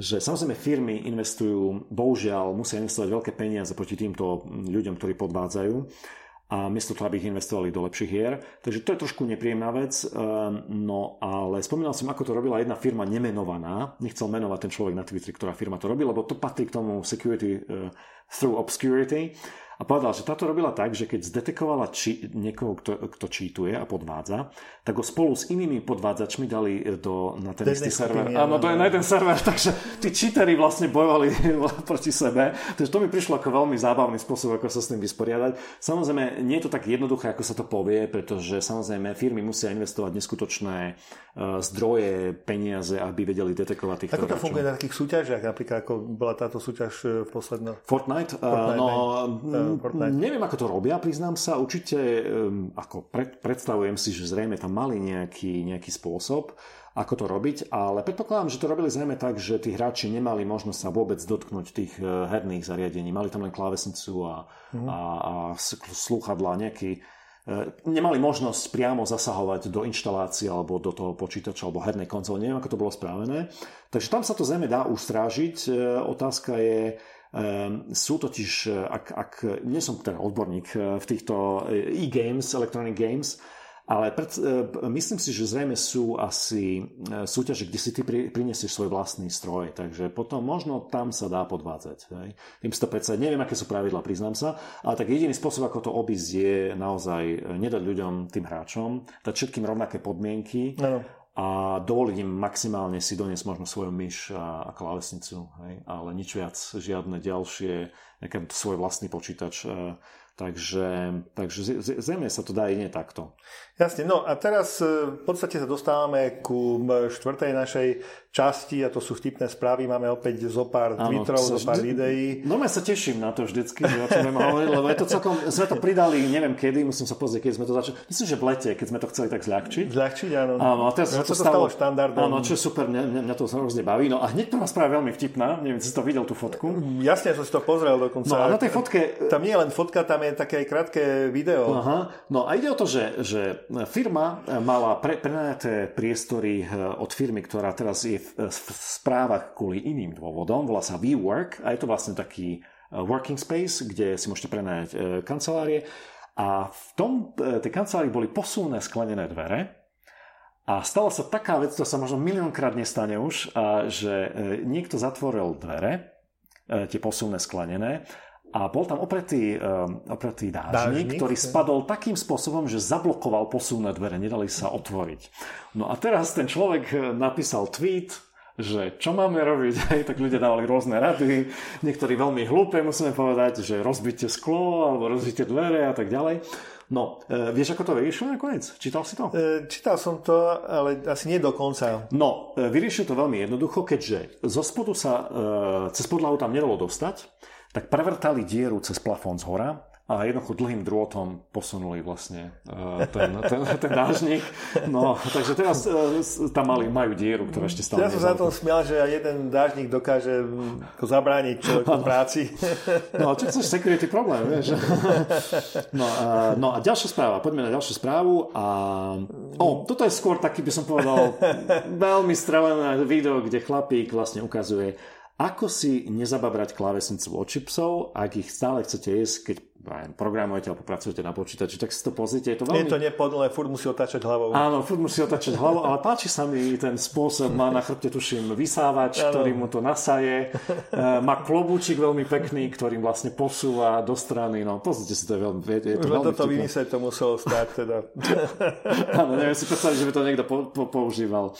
že samozrejme firmy investujú, bohužiaľ musia investovať veľké peniaze proti týmto ľuďom, ktorí podvádzajú a miesto toho, aby ich investovali do lepších hier. Takže to je trošku nepríjemná vec. E, no ale spomínal som, ako to robila jedna firma nemenovaná. Nechcel menovať ten človek na Twitteri, ktorá firma to robí, lebo to patrí k tomu security uh, through obscurity a povedal, že táto robila tak, že keď zdetekovala či, niekoho, kto, kto čítuje a podvádza, tak ho spolu s inými podvádzačmi dali do, na ten istý server. Áno, to je na jeden server, takže tí číteri vlastne bojovali proti sebe. Takže to mi prišlo ako veľmi zábavný spôsob, ako sa s tým vysporiadať. Samozrejme, nie je to tak jednoduché, ako sa to povie, pretože samozrejme firmy musia investovať neskutočné uh, zdroje, peniaze, aby vedeli detekovať tých Ako to funguje na takých súťažiach, napríklad ako bola táto súťaž e, v poslednom? Fortnite? Fortnite no, Fortnite? Neviem, ako to robia, priznám sa. Určite ako pred, predstavujem si, že zrejme tam mali nejaký, nejaký spôsob, ako to robiť, ale predpokladám, že to robili zrejme tak, že tí hráči nemali možnosť sa vôbec dotknúť tých e, herných zariadení. Mali tam len klávesnicu a, mm-hmm. a, a slúchadla, nejaký e, nemali možnosť priamo zasahovať do inštalácie alebo do toho počítača alebo hernej konzole. Neviem, ako to bolo správené. Takže tam sa to zrejme dá ustrážiť. E, otázka je, sú totiž, e, ak, ak nie som teda odborník e, v týchto e, e-games, electronic games, ale pred, myslím si, že zrejme sú asi súťaže, kde si ty prinesieš svoj vlastný stroj, takže potom možno tam sa dá podvádzať. Hej. Tým si to predsa, neviem, aké sú pravidla, priznám sa, ale tak jediný spôsob, ako to obísť, je naozaj nedať ľuďom, tým hráčom, dať všetkým rovnaké podmienky no a dovoliť im maximálne si doniesť možno svoju myš a, a klávesnicu, hej? ale nič viac, žiadne ďalšie, nejaký svoj vlastný počítač. E, takže, takže zrejme sa to dá nie takto. Jasne, no a teraz e, v podstate sa dostávame ku štvrtej našej časti a to sú vtipné správy. Máme opäť zo pár ano, Twitterov, zo pár videí. No ja sa teším na to vždycky, že o čom hovoriť, lebo je to celkom, sme to pridali, neviem kedy, musím sa pozrieť, keď sme to začali. Myslím, že v lete, keď sme to chceli tak zľahčiť. Zľahčiť, áno. Áno, a teraz sa to stalo, stalo štandardom. Áno, čo je super, mňa, mňa to hrozne baví. No a hneď prvá správa veľmi vtipná, neviem, si to videl tú fotku. Jasne, som si to pozrel dokonca. No a na tej fotke... Tam nie je len fotka, tam je také krátke video. Aha. No a ide o to, že, že firma mala pre, prenajaté priestory eh, od firmy, ktorá teraz je v, správach kvôli iným dôvodom. Volá sa WeWork a je to vlastne taký eh, working space, kde si môžete prenajať eh, kancelárie. A v tom, tej kancelárii boli posunné sklenené dvere, a stala sa taká vec, to sa možno miliónkrát nestane už, že niekto zatvoril dvere, tie posunné sklenené, a bol tam opretý, um, opretý dážnik, dážnik, ktorý spadol takým spôsobom, že zablokoval posúvne dvere, nedali sa otvoriť. No a teraz ten človek eh, napísal tweet, že čo máme robiť, hej, tak ľudia dávali rôzne rady, niektorí veľmi hlúpe, musíme povedať, že rozbite sklo alebo rozbite dvere a tak ďalej. No, e, vieš, ako to vyriešil nakoniec? Čítal si to? E, čítal som to, ale asi nie do konca. No, e, vyriešil to veľmi jednoducho, keďže zo spodu sa e, cez podlahu tam nedalo dostať, tak prevrtali dieru cez plafón z hora a jednoducho dlhým drôtom posunuli vlastne uh, ten, ten, ten dážnik. No, takže teraz uh, tam mali, majú dieru, ktorá ešte stále Ja som sa tom smial, že jeden dážnik dokáže mm, zabrániť človeku práci. No, a čo chceš security problém, vieš? No, uh, no a ďalšia správa, poďme na ďalšiu správu. A... O, toto je skôr taký, by som povedal, veľmi strelené video, kde chlapík vlastne ukazuje, ako si nezababrať klávesnicu od čipsov, ak ich stále chcete jesť, keď programujete alebo pracujete na počítači, tak si to pozrite. Je to veľmi... Nie to nepodlé, furt musí otáčať hlavou. Áno, furt musí otáčať hlavou, ale páči sa mi ten spôsob. Má na chrbte, tuším, vysávač, ano. ktorý mu to nasaje. E, má klobúčik veľmi pekný, ktorým vlastne posúva do strany. No, pozrite si, to je veľmi... Je, je to veľmi toto vymyslieť to muselo stať teda. Áno, neviem si predstaviť, že by to niekto po, po, používal.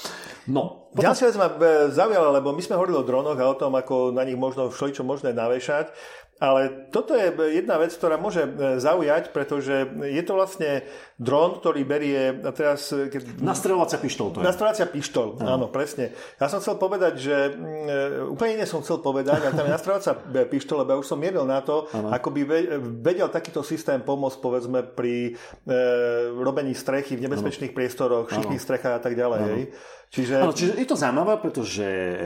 No, potom... Ďalšia vec ma e, zaujala, lebo my sme hovorili o dronoch a o tom, ako na nich možno všeličo možné navešať. Ale toto je jedna vec, ktorá môže e, zaujať, pretože je to vlastne dron, ktorý berie a teraz... E, keď... Nastreľovacia pištol to je. Nastreľovacia pištol, áno. áno, presne. Ja som chcel povedať, že e, úplne iné som chcel povedať, ale tam je nastreľovacia pištol, lebo ja už som mieril na to, áno. ako by vedel takýto systém pomôcť, povedzme, pri e, robení strechy v nebezpečných áno. priestoroch, šikných strechách a tak ďalej. Čiže... Ano, čiže je to zaujímavé, pretože e,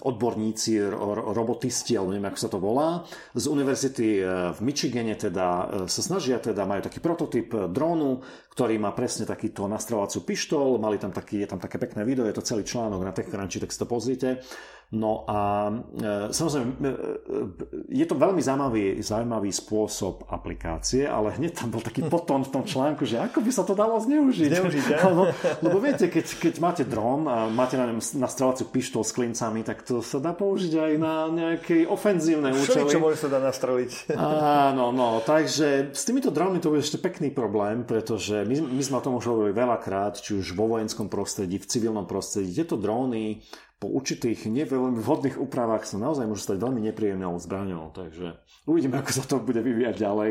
odborníci, robotisti, alebo neviem, ako sa to volá, z univerzity e, v Michigane teda e, sa snažia, teda majú taký prototyp drónu, ktorý má presne takýto nastreľovaciu pištol, mali tam taký, je tam také pekné video, je to celý článok na TechCrunchi, tak si to pozrite. No a e, samozrejme, e, e, je to veľmi zaujímavý, zaujímavý spôsob aplikácie, ale hneď tam bol taký potom v tom článku, že ako by sa to dalo zneužiť. Zneužiť, ja? no, lebo viete, keď, keď máte dron a máte na ňom nastrelaciu pištol s klincami, tak to sa dá použiť aj na nejaké ofenzívne účely. Čo môže sa dá nastreliť. Áno, no, takže s týmito dronmi to bude ešte pekný problém, pretože my, my sme o tom už hovorili veľakrát, či už vo vojenskom prostredí, v civilnom prostredí. Tieto dróny po určitých neveľmi vhodných úpravách sa naozaj môžu stať veľmi nepríjemnou zbraňou. Takže uvidíme, ako sa to bude vyvíjať ďalej.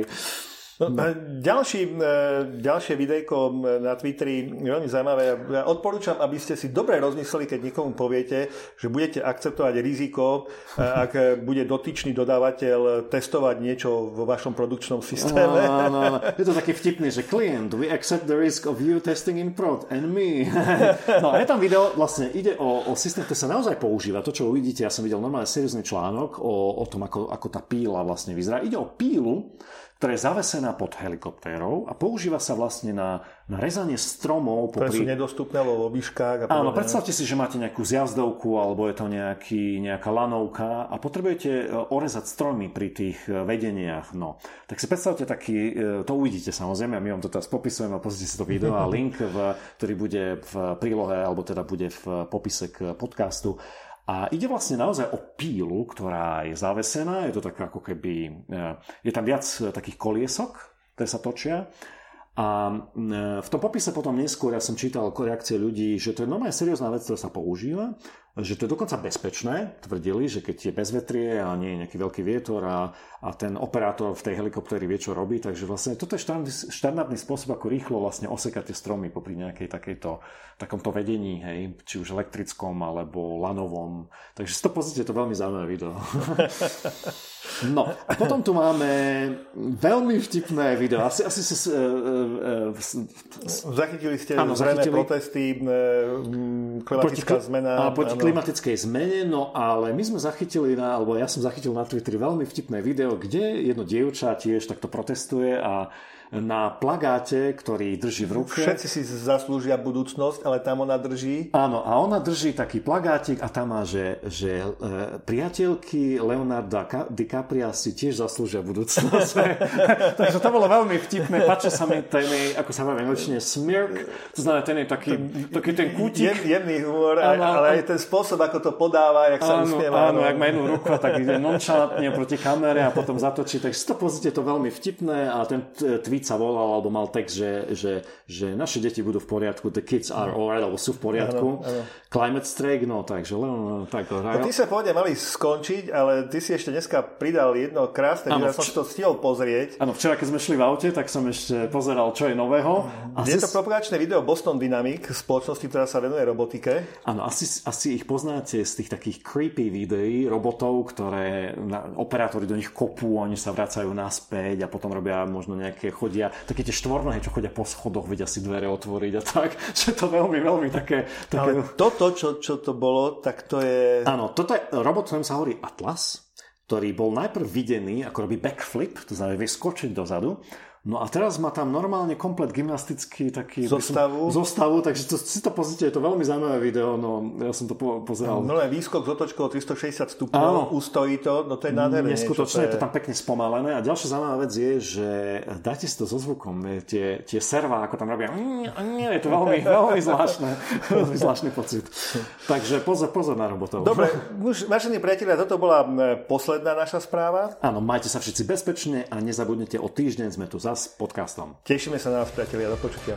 No, ďalší, e, ďalšie videjko na Twitteri, veľmi zaujímavé. Ja odporúčam, aby ste si dobre rozmysleli, keď niekomu poviete, že budete akceptovať riziko, e, ak bude dotyčný dodávateľ testovať niečo vo vašom produkčnom systéme. No, no, no. Je to taký vtipný, že klient, we accept the risk of you testing in prod and me. no a je tam video, vlastne ide o, o systém, ktorý sa naozaj používa. To, čo uvidíte, ja som videl normálne seriózny článok o, o tom, ako, ako tá píla vlastne vyzerá. Ide o pílu, ktorá je zavesená pod helikoptérou a používa sa vlastne na, na rezanie stromov. Ktoré popri... sú nedostupné vo výškach. A Áno, predstavte si, že máte nejakú zjazdovku alebo je to nejaký, nejaká lanovka a potrebujete e, orezať stromy pri tých e, vedeniach. No. Tak si predstavte taký, e, to uvidíte samozrejme, my vám to teraz popisujeme a pozrite si to video a link, v, ktorý bude v prílohe alebo teda bude v popise k podcastu a ide vlastne naozaj o pílu, ktorá je zavesená, je to tak ako keby, e, je tam viac takých koliesok, ktoré sa točia. A e, v tom popise potom neskôr ja som čítal reakcie ľudí, že to je normálne seriózna vec, ktorá sa používa že to je dokonca bezpečné, tvrdili, že keď je bezvetrie a nie je nejaký veľký vietor a, a ten operátor v tej helikoptéri vie, čo robí, takže vlastne toto je štandardný spôsob, ako rýchlo vlastne osekať tie stromy popri nejakej takejto, takomto vedení, hej, či už elektrickom alebo lanovom. Takže si to pozrite, to veľmi zaujímavé video. No, a potom tu máme veľmi vtipné video. Asi, asi si... Uh, uh, zachytili ste áno, zachytili, protesty, uh, klimatická proti, zmena. Proti klimatickej zmene, no ale my sme zachytili, na, alebo ja som zachytil na Twitteri veľmi vtipné video, kde jedno dievča tiež takto protestuje a na plagáte, ktorý drží v ruke. Všetci si zaslúžia budúcnosť, ale tam ona drží. Áno, a ona drží taký plagátik a tam má, že, že e, priateľky Leonarda DiCapria si tiež zaslúžia budúcnosť. Takže to bolo veľmi vtipné. Páči sa mi ten, ako sa nočne, smirk. To znamená, ten je taký, taký ten kútik. Jem, jemný humor, áno, ale aj ten spôsob, ako to podáva, jak sa áno, usmieva. Áno, ak má jednu ruku, tak ide nonchalantne proti kamere a potom zatočí. Si to pozrite, to veľmi vtipné a ten tweet sa volal, alebo mal text, že, že, že naše deti budú v poriadku, the kids are alright, alebo sú v poriadku. Ano, ano. Climate strike, no takže len no, tak. No, ty sa pôvodne mali skončiť, ale ty si ešte dneska pridal jedno krásne video, ja som si to stihol pozrieť. Áno, včera keď sme šli v aute, tak som ešte pozeral, čo je nového. Asi... Je to propagačné video Boston Dynamic, spoločnosti, ktorá sa venuje robotike. Áno, asi, asi ich poznáte z tých takých creepy videí robotov, ktoré operátori do nich kopú, oni sa vracajú naspäť a potom robia možno nejaké chodia, také tie štvornohy, čo chodia po schodoch, vedia si dvere otvoriť a tak, že to veľmi, veľmi také... také... Ale toto, čo, čo to bolo, tak to je... Áno, toto je robot, ktorým sa hovorí Atlas, ktorý bol najprv videný, ako robí backflip, to znamená vie skočiť dozadu No a teraz má tam normálne komplet gymnastický taký... Zostavu. Som, zostavu, takže to, si to pozrite, je to veľmi zaujímavé video, no ja som to po, pozeral. No je výskok s otočkou 360 stupňov, Áno. ustojí to, no to je nádherné. Neskutočné, je... to tam pekne spomalené a ďalšia zaujímavá vec je, že dajte si to so zvukom, tie, tie serva, ako tam robia, nie, je to veľmi, veľmi zvláštne, veľmi zvláštny pocit. Takže pozor, pozor na robotov. Dobre, už, vážení priatelia, toto bola posledná naša správa. Áno, majte sa všetci bezpečne a nezabudnite, o týždeň sme tu za s podcastom. Tešíme sa na vás, priatelia, do počutia.